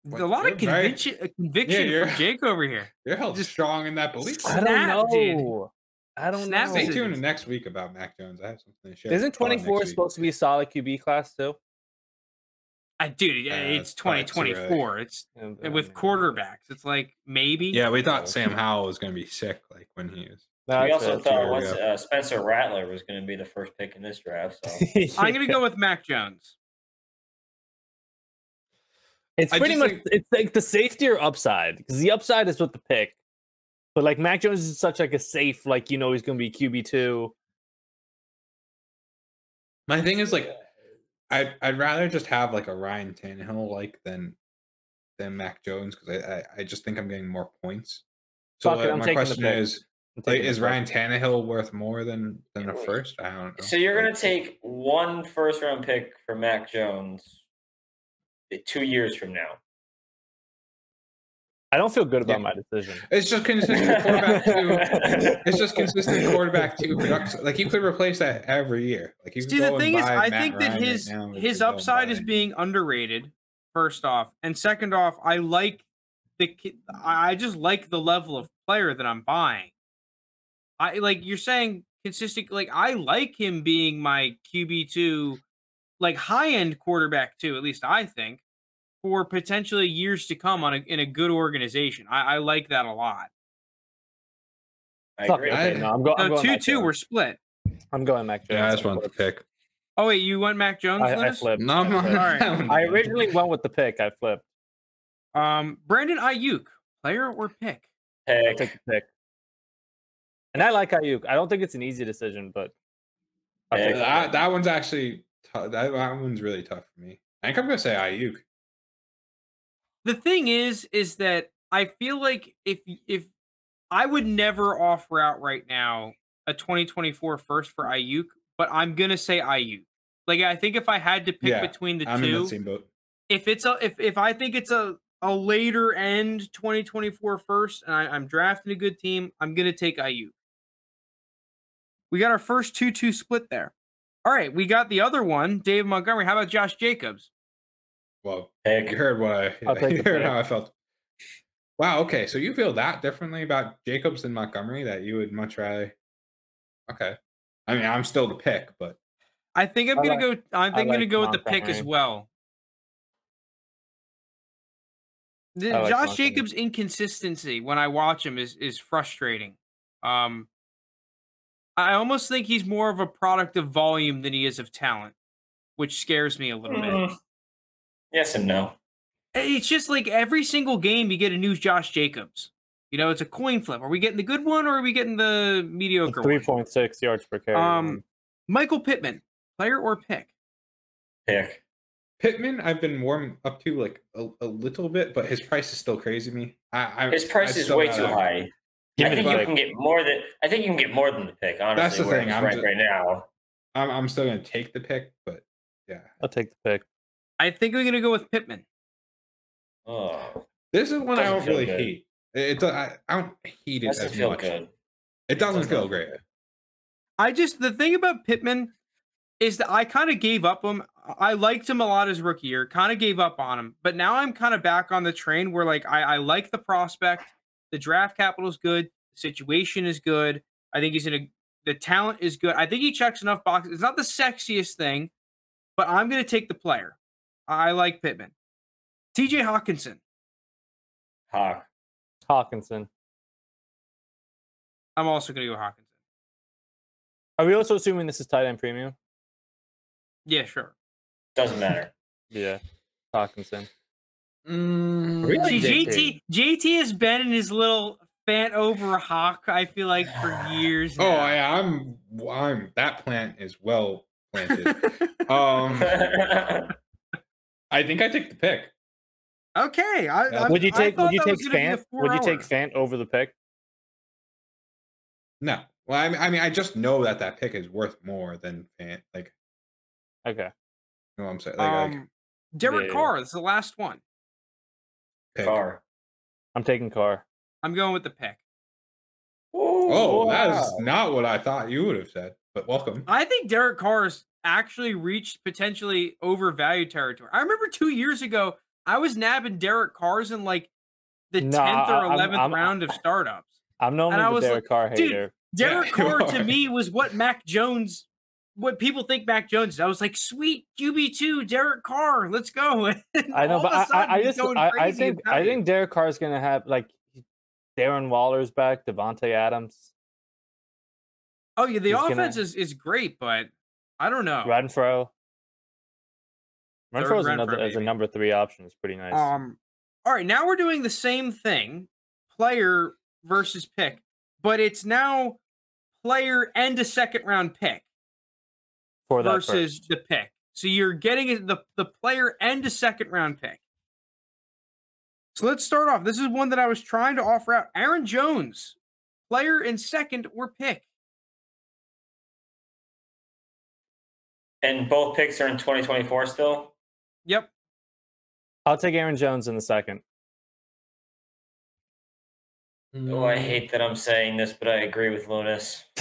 What, a lot of you're very- conviction, uh, conviction from Jake over here. <laughs> You're held Just- strong in that belief. I don't Snap, dude. know. I don't Snap know. Stay decisions. tuned next week about Mac Jones. I have something to share. Isn't on next 24 week. supposed to be a solid QB class too? I dude, Uh, it's it's probably too early. 2024. It's And, and with quarterbacks. It's like maybe. Yeah, we thought Sam Howell was going to be sick, like when he was. that's we also it. thought Here we what's, go. uh, Spencer Rattler was going to be the first pick in this draft. So <laughs> I'm gonna go with Mac Jones. It's I pretty much think- it's like the safety or upside because the upside is with the pick, but like Mac Jones is such like a safe like you know he's gonna be QB two. My thing is like, I'd I'd rather just have like a Ryan Tannehill like than than Mac Jones because I, I I just think I'm getting more points. So Fuck it, like, I'm my question is, like, is. Ryan Tannehill worth more than than a first? I don't know. So you're going to take one first round pick for Mac Jones uh, two years from now. I don't feel good about Yeah. my decision. It's just consistent quarterback <laughs> two. It's just consistent quarterback two production. Like you could replace that every year. Like you See, the thing is, I Matt think that Ryan right his now, or you his could go and upside is being underrated. First off, and second off, I like the I I just like the level of player that I'm buying. I like you're saying consistent. Like I like him being my QB two, like high end quarterback too. At least I think for potentially years to come on a, in a good organization. I, I like that a lot. I Fuck agree. it, okay, I- no, I'm, go- I'm So going two Mac two, Jones. we're split. I'm going Mac Jones. Yeah, I just wanted to pick. Oh wait, you went Mac Jones? I, I flipped. No, I I'm not. flipped. Alright. I originally went with the pick. I flipped. Um, Brandon Aiyuk, player or pick? I Pick. took the pick. And I like Aiyuk. I don't think it's an easy decision, but Yeah, that, that one's actually tou- that, that one's really tough for me. I think I'm gonna say Aiyuk. The thing is is that i feel like if if i would never offer out right now a 2024 first for aiyuk but i'm gonna say aiyuk. Like i think if i had to pick Yeah, between the I'm in two the same boat. if it's a if, if i think it's a a later end 2024 first and I, i'm drafting a good team i'm gonna take aiyuk. We got our first 2-2 split there. All right we got the other one dave montgomery. How about josh jacobs Well, you heard what I <laughs> I'll you heard pick. how I felt. Wow. Okay, so you feel that differently about Jacobs and Montgomery that you would much rather. Okay. I mean, I'm still the pick, but I think I'm I gonna go. I think I'm gonna like go with the pick as well. The, like Josh Montgomery. Jacobs' inconsistency when I watch him is is frustrating. Um, I almost think he's more of a product of volume than he is of talent, which scares me a little bit. Yes and no. It's just like every single game you get a new Josh Jacobs. You know, it's a coin flip. Are we getting the good one or are we getting the mediocre 3.6 one? point six yards per carry. Um, Michael Pittman, player or pick? Pick. Pittman, I've been warm up to like a, a little bit, but his price is still crazy to me. I, I His price I is way too high. Give I think you pick. can get more than I think you can get more than the pick. Honestly, That's the thing, I'm ranked ju- right now. I'm, I'm still gonna take the pick, but yeah, I'll take the pick. I think we're gonna go with Pittman. Oh, this is one I don't really good. hate. It, it I, I don't hate it doesn't as feel much. good. It doesn't does feel great. I just the thing about Pittman is that I kind of gave up him. I liked him a lot as rookie year, kind of gave up on him, but now I'm kind of back on the train where like I, I like the prospect, the draft capital is good, the situation is good. I think he's in a the talent is good. I think he checks enough boxes. It's not the sexiest thing, but I'm gonna take the player. I like Pittman. TJ Hockenson. Hawk. Hockenson. I'm also gonna go Hockenson. Are we also assuming this is tight end premium? Yeah, sure. Doesn't matter. Yeah. Hockenson. Mm, Really? See, JT. JT JT has been in his little fan over hawk. I feel like for years. Oh, now. yeah, I'm I'm that plant is well planted. <laughs> um, I think I take the pick. okay. I, Yeah. I, Would you take thought would you take was gonna be a Fant? Would you take four-hour. Fant over the pick? No, well, I mean, I mean, I just know that that pick is worth more than Fant. Like, Okay. you know what I'm saying? Like, like, Um, Derek Yeah. Carr. This is the last one. pick. Carr. I'm taking Carr. I'm going with the pick. Oh, that is not what I thought you would have said. But welcome. I think Derek Carr's actually reached potentially overvalued territory. I remember two years ago, I was nabbing Derek Carr's in like the No, 10th I- or I'm- 11th I'm- round of startups. I'm known And I as a was Derek like, Carr hater. Derek <laughs> you Carr to me was what Mac Jones, what people think Mac Jones is. I was like, sweet QB2, Derek Carr, let's go. <laughs> I know, but I, I, sudden, I he's just I, I think I think Derek Carr's gonna have like Darren Waller's back, Davante Adams, Oh yeah, the he's gonna- offense is, is great, but I don't know. Renfrow. Third Renfrow is Renfrow, another as a number three option. It's pretty nice. Um, all right, now we're doing the same thing, player versus pick, but it's now player and a second round pick for that versus the pick. So you're getting the the player and a second round pick. So let's start off. This is one that I was trying to offer out. Aaron Jones, player and second or pick. And both picks are in 2024 still. Yep. I'll take Aaron Jones in the second. Oh, I hate that I'm saying this, but I agree with Lunas. <laughs>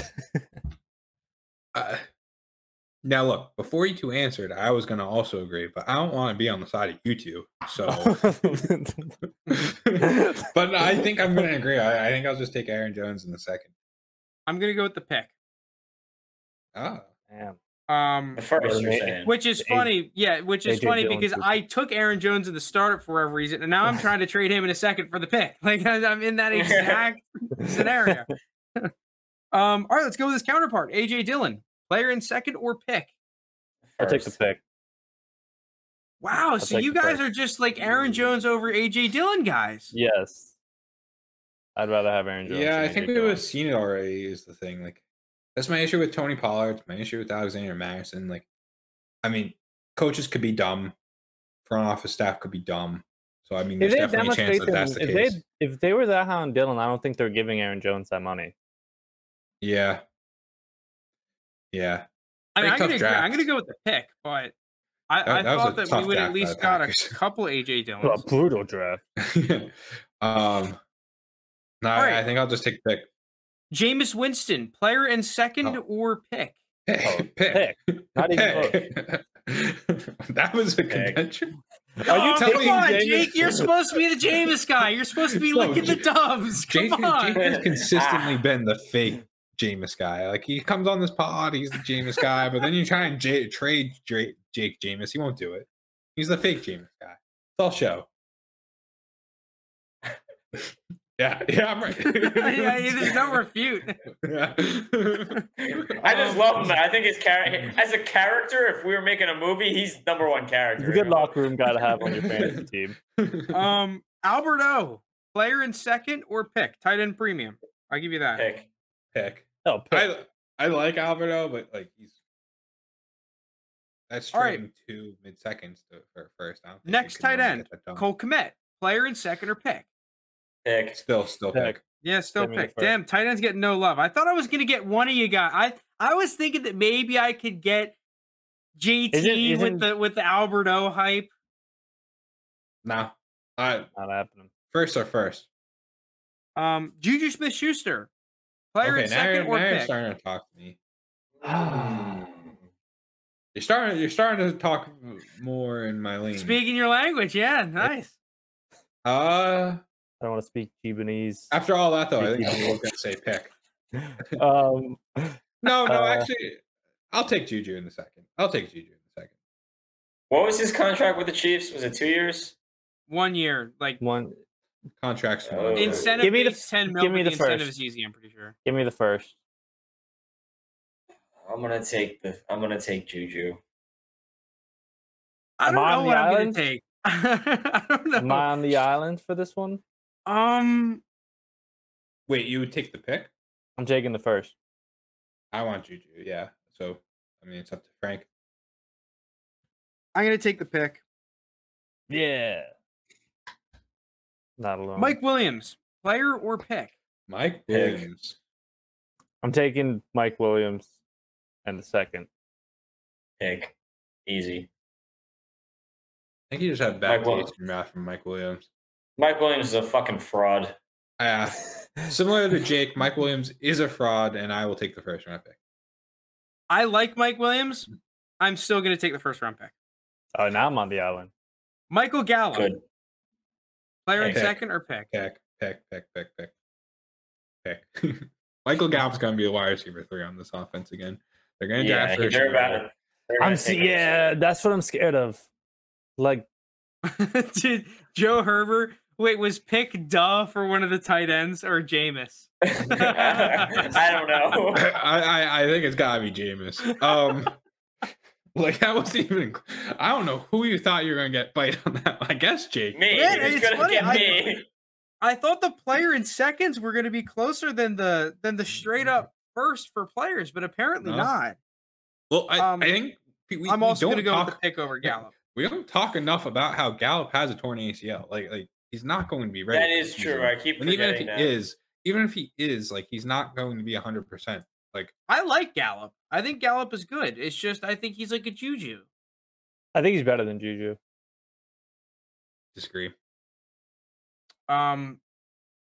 Uh, now look, before you two answered, I was gonna also agree, but I don't want to be on the side of you two. So, <laughs> but I think I'm gonna agree. I, I think I'll just take Aaron Jones in the second. I'm gonna go with the pick. Oh. Damn. Um, The first, you're saying. which is A- funny, yeah, which is AJ funny Dillon because too. I took Aaron Jones in the startup for whatever reason, and now I'm <laughs> trying to trade him in a second for the pick. <laughs> Like I- I'm in that <laughs> exact scenario. um, all right, let's go with his counterpart, AJ Dillon, player in second or pick. I'll take the pick. Wow, so you guys first. are just like Aaron Jones over AJ Dillon guys. Yes. I'd rather have Aaron Jones. yeah, I think AJ we Dillon. would have seen it already. Is the thing like that's my issue with Tony Pollard. My issue with Alexander Mattison. Like, I mean, coaches could be dumb, front office staff could be dumb. So I mean, If there's they definitely a chance that in, that's the if case. they if they were that high on Dillon, I don't think they're giving Aaron Jones that money. Yeah, yeah. I mean, I'm gonna, agree. I'm gonna go with the pick, but I, That- I that thought that we would at least got a couple AJ A brutal draft. <laughs> um, no, I- I think I'll just take pick. Jameis Winston, player in second Oh. or pick. Pick, Oh, pick, Not even close. <laughs> that was a Pick. contention. Are you telling come me on, Jameis- Jake? You're supposed to be the Jameis guy. You're supposed to be <laughs> No, licking the Ja- dubs. Come Jake, on. Jake has <laughs> consistently Ah. been the fake Jameis guy. Like he comes on this pod, he's the Jameis guy, but then you try and J- trade Jake, Jake Jameis, he won't do it. He's the fake Jameis guy. It's all show. Yeah, <laughs> yeah, I'm right. <laughs> yeah, there's no refute. Yeah. <laughs> I just love him. I think his character, as a character, if we were making a movie, he's number one character. He's a good locker room guy to have on your fantasy team. Um, Albert O, player in second or pick. Tight end premium. I'll give you that. pick. Pick. Oh, pick. I I like Albert O, but like he's that's All right. trading two mid seconds for first. I don't think you Next tight end, get that done. Cole Kmet, player in second or pick. Pick. Still, still Pick. pick. Yeah, still Give pick. Damn, tight ends getting no love. I thought I was gonna get one of you guys. I I was thinking that maybe I could get JT Isn't- isn't- with the with the Albert O hype. No, I Not happening. first or first. Um, Juju Smith Schuster, player okay, in second you're, or now you're starting to talk to me. <sighs> You're starting. You're starting to talk more in my lane. Speaking your language, yeah, nice. Uh, I don't want to speak Cubanese. after all that though, I think I'm gonna say pick. <laughs> um, <laughs> No, no, Uh, actually, I'll take Juju in the second. I'll take Juju in the second. What was his contract with the Chiefs? Was it two years? One year, like one. Contracts. Oh. incentive Give me the base f- ten mil. give me but the incentive first. is easy. I'm pretty sure. Give me the first. I'm gonna take the. I'm gonna take Juju. I don't I know on what the I'm island? gonna take. <laughs> I don't know. Am I on the island for this one? Um, Wait, you would take the pick? I'm taking the first. I want Juju. Yeah. So I mean, it's up to Frank. I'm gonna take the pick. Yeah. Not alone. Mike Williams, player or pick? Mike Pick. Williams. I'm taking Mike Williams and the second. Pick. Easy. I think you just have bad Mike taste in your mouth from Mike Williams. Mike Williams is a fucking fraud. Uh, <laughs> similar to Jake, Mike Williams is a fraud, and I will take the first round pick. I like Mike Williams. I'm still gonna take the first round pick. Oh, now I'm on the island. Michael Gallup, Good. player in second or pick? Pick, pick, pick, pick, pick, pick. <laughs> Michael Gallup's going to be a wide receiver three on this offense again. They're going to Yeah, draft he- first. they're about. they're I'm see, him. yeah, that's what I'm scared of. Like, <laughs> Did Joe Herbert? Wait, was pick duh for one of the tight ends or Jameis? <laughs> <laughs> I don't know. <laughs> I, I, I think it's got to be Jameis. Um, like that wasn't even. I don't know who you thought you were going to get bite on that. I guess Jake. Me. Man, He's it's gonna funny, get I- me. I thought the player in seconds were going to be closer than the than the straight up first for players, but apparently No. not. Well, I, Um, I think we, I'm we also going to go talk, with the pick over Gallup. We don't talk enough about how Gallup has a torn ACL. Like, like he's not going to be ready. That is for true. season. I keep And even if he forgetting that. is, even if he is, like, he's not going to be hundred percent. Like, I like Gallup. I think Gallup is good. It's just I think he's like a juju. I think he's better than Juju. disagree. Um,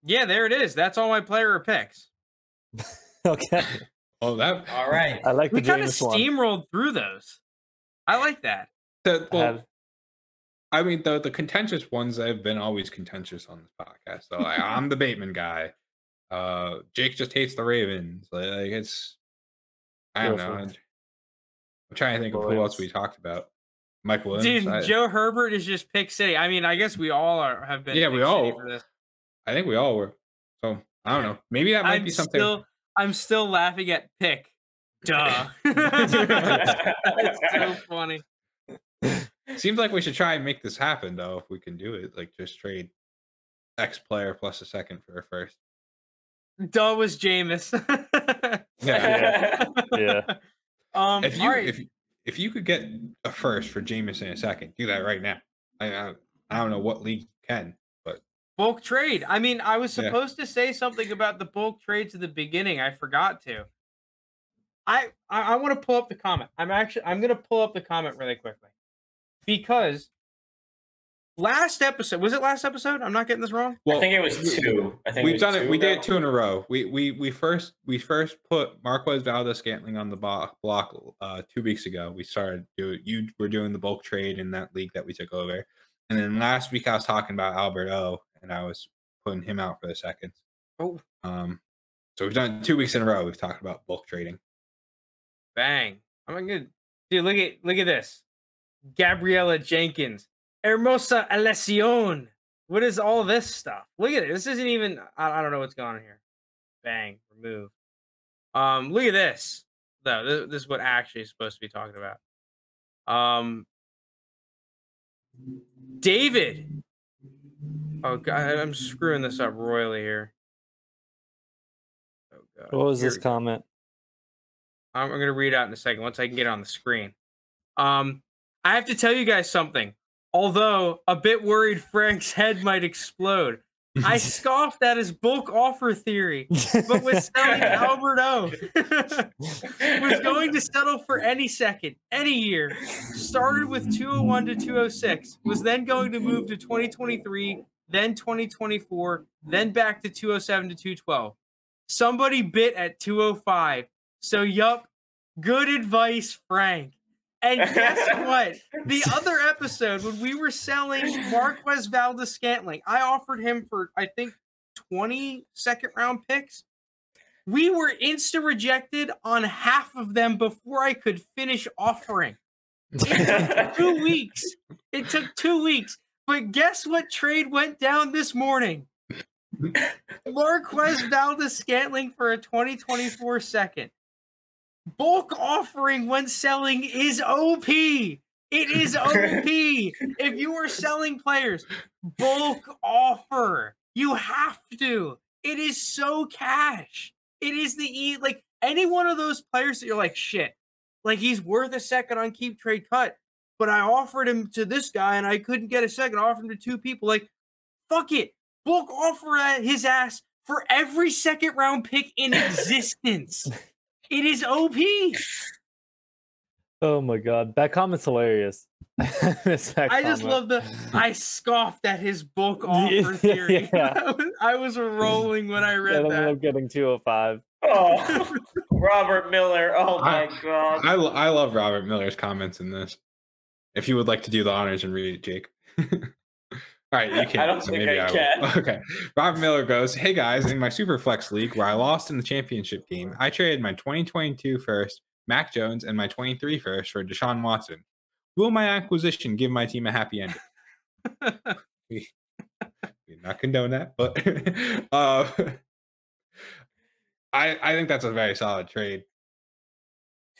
Yeah, there it is. That's all my player picks. <laughs> okay. Oh, that All right. I like the We kind of James one. steamrolled through those. I like that. the, I well, have- I mean, the the contentious ones have been always contentious on this podcast. So like, I'm the <laughs> Bateman guy. Uh, Jake just hates the Ravens. Like, it's, I don't know. I'm trying to think of who else we talked about. Mike Williams. Dude, I, Joe Herbert is just pick city. I mean, I guess we all are have been. Yeah, we all- For this. I think we all were. So I don't know. <laughs> Maybe that might I'm be something. still, I'm still laughing at pick. Duh. <laughs> That's so funny. Seems like we should try and make this happen though. If we can do it, like just trade X player plus a second for a first. Duh was Jameis. Yeah. Yeah. <laughs> Um. if you all right. if if you could get a first for Jameis in a second, do that right now. I I, I don't know what league you can, but bulk trade. I mean, I was Yeah. supposed to say something about the bulk trades at the beginning. I forgot to. I I, I want to pull up the comment. I'm actually I'm gonna pull up the comment really quickly because last episode was it last episode? I'm not getting this wrong. well, I think it was two. I think We've was done it. two We did it two in a row. We we we first we first put Marquez Valdes Scantling on the block block uh, two weeks ago. We started do you were doing the bulk trade in that league that we took over, and then last week I was talking about Albert O, and I was putting him out for the seconds. Oh. Um, so we've done it two weeks in a row. We've talked about bulk trading. Bang! I'm gonna dude. Look at look at this. Gabriella Jenkins, Hermosa Alessión. What is all this stuff? Look at it. This isn't even. I, I don't know what's going on here. Bang! Remove. Um. Look at this. Though this, this is what actually is supposed to be talking about. Um. David. Oh god, I'm screwing this up royally here. Oh god. What was Here this comment? I'm, I'm going to read out in a second once I can get it on the screen. Um, I have to tell you guys something. Although a bit worried Frank's head might explode, I <laughs> scoffed at his bulk offer theory, but was selling <laughs> Albert O. <laughs> was going to settle for any second, any year. Started with 201 to 206, was then going to move to 2023, then 2024, then back to 207 to 212. Somebody bit at 205. So, yup, good advice, Frank. And guess <laughs> what? The other episode, when we were selling Marquez Valdes Scantling, I offered him for, I think, 20 second round picks. We were insta rejected on half of them before I could finish offering. It took <laughs> two weeks. It took two weeks. But guess what trade went down this morning? Marquez Valdes Scantling for a 2024 second. Bulk offering when selling is OP. It is OP. <laughs> if you are selling players, bulk offer. You have to. It is so cash. It is the e like any one of those players that you're like shit. Like he's worth a second on keep trade cut, but I offered him to this guy and I couldn't get a second. I offered him to two people. Like, fuck it. Bulk offer his ass for every second round pick in <laughs> existence. It is OP. Oh my god, that comment's hilarious. <laughs> I that I just love the. I scoffed at his book <laughs> offer theory. <laughs> yeah. I, was, I was rolling when I Yeah, read ended that. up getting 205. Oh, oh Robert Miller. Oh my I- god. I I love Robert Miller's comments in this. If you would like to do the honors and read it, Jake. All right, you <laughs> can. I don't think I will. can. <laughs> Okay. Robert Miller goes, "Hey guys, in my super flex league where I lost in the championship game, I traded my 2022 first, Mac Jones, and my 23 first for Deshaun Watson. Will my acquisition give my team a happy ending? <laughs> we, we not condone that, but uh, I I think that's a very solid trade.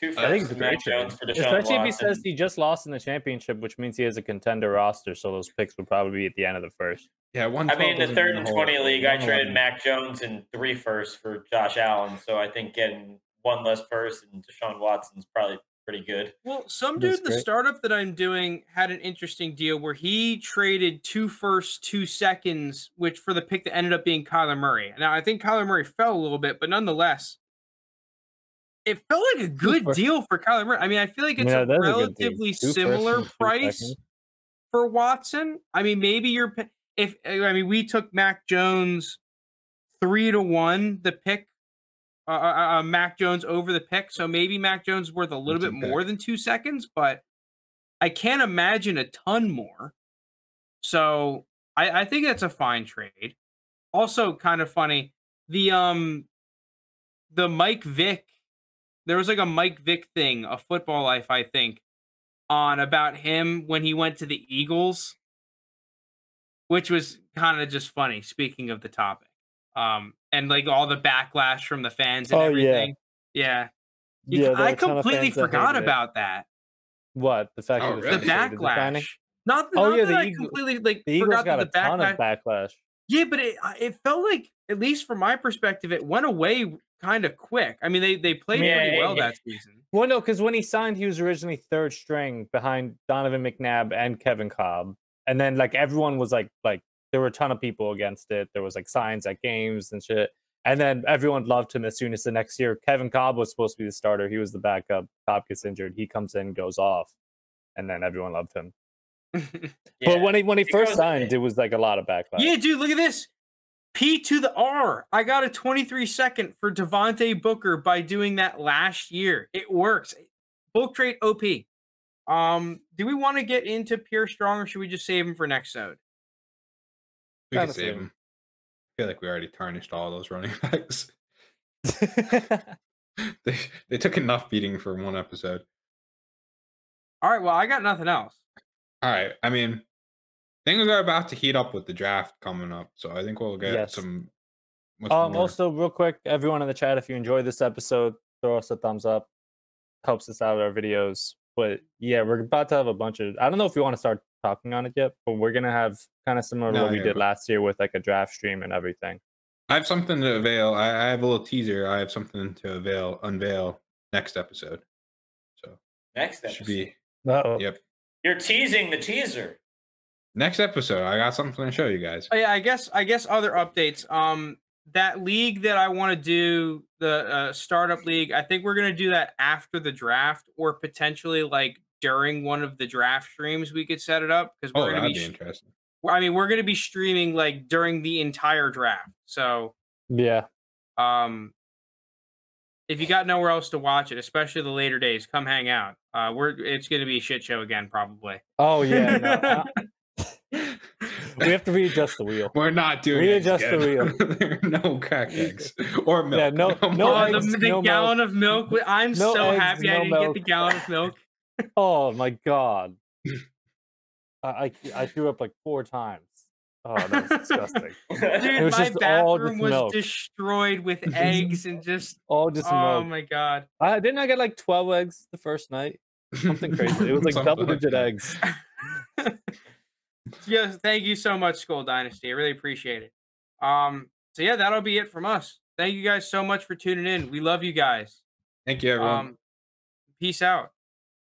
Two I think it's a and great Mac trade. Jones for Deshaun Especially if he says he just lost in the championship, which means he has a contender roster, so those picks would probably be at the end of the first. Yeah, one. I mean, in the third and 20 league, I traded Mac Jones and three firsts for Josh Allen. So I think getting one less first and Deshaun Watson's probably pretty good. Well, some That's dude, the great. startup that I'm doing had an interesting deal where he traded two firsts, two seconds, which for the pick that ended up being Kyler Murray. Now, I think Kyler Murray fell a little bit, but nonetheless, it felt like a good first- deal for Kyler Murray. I mean, I feel like it's Yeah, a that's a relatively similar price for Watson. I mean, maybe you're if I mean we took Mac Jones three to one the pick. Uh, uh, uh, Mac Jones over the pick, so maybe Mac Jones worth a little That's bit more pick. than two seconds, but I can't imagine a ton more. So I, I think that's a fine trade. Also, kind of funny the um the Mike Vick. There was like a Mike Vick thing, a football life, I think, on about him when he went to the Eagles, which was kind of just funny. Speaking of the topic, um, and like all the backlash from the fans and Oh, everything. Yeah, You- Yeah, there were I a ton of completely fans that forgot it. about that. What the fact Oh, that the really? The fans the backlash. Not, the, Oh, not yeah, that the I Eagle- completely like The Eagles forgot got a that the ton backlash. of backlash. Yeah, but it uh, it felt like at least from my perspective, it went away kind of quick. I mean, they they played Yeah, pretty well yeah. that season. Well, no, because when he signed, he was originally third string behind Donovan McNabb and Kevin Kolb, and then like everyone was like, like there were a ton of people against it. There was like signs at games and shit, and then everyone loved him as soon as the next year Kevin Kolb was supposed to be the starter. He was the backup. Kolb gets injured. He comes in, goes off, and then everyone loved him. <laughs> Yeah. But when he when he It first signed, it was like a lot of backlash. yeah, dude, look at this. P to the R. I got a 23 second for Devontae Booker by doing that last year. It works. Bulk trade OP. Um, do we want to get into Pierre Strong or should we just save him for next episode? We can save same. him. I feel like we already tarnished all those running <laughs> backs. <laughs> they they took enough beating for one episode. All right, well, I got nothing else. All right. I mean, things are about to heat up with the draft coming up, so I think we'll get Yes. some. Um, more- also, real quick, everyone in the chat, if you enjoyed this episode, throw us a thumbs up. Helps us out with our videos. But yeah, we're about to have a bunch of. I don't know if we want to start talking on it yet, but we're gonna have kind of similar to No, what we yeah, did but- last year with like a draft stream and everything. I have something to avail. I, I have a little teaser. I have something to avail, unveil next episode. So Next should be Uh-oh. yep. You're teasing the teaser. Next episode, I got something to show you guys. Oh yeah, I guess I guess other updates. Um, that league that I want to do, the uh, startup league. I think we're gonna do that after the draft, or potentially like during one of the draft streams. We could set it up because Oh, we're gonna be. be interesting. I mean, we're gonna be streaming like during the entire draft. So, Yeah. um, if you got nowhere else to watch it, especially the later days, come hang out. Uh, we're it's gonna be a shit show again, probably. Oh yeah. No, <laughs> we have to readjust the wheel. We're not doing We eggs adjust the again. <laughs> There are no cracked eggs or milk. Yeah, no- no Oh, more the, the no gallon of milk. I'm No so eggs, happy I didn't get the gallon of milk. <laughs> Oh my god. <laughs> I, I I threw up like four times. Oh, that's disgusting. Dude, was my just all just bathroom was milk. destroyed with eggs and just All just oh milk. my god. I didn't I get like twelve eggs the first night. Something crazy. It was like double digit eggs. Yes, thank you so much, Skull Dynasty. I really appreciate it. Um, so yeah, that'll be it from us. Thank you guys so much for tuning in. We love you guys. Thank you, everyone. Um, peace out.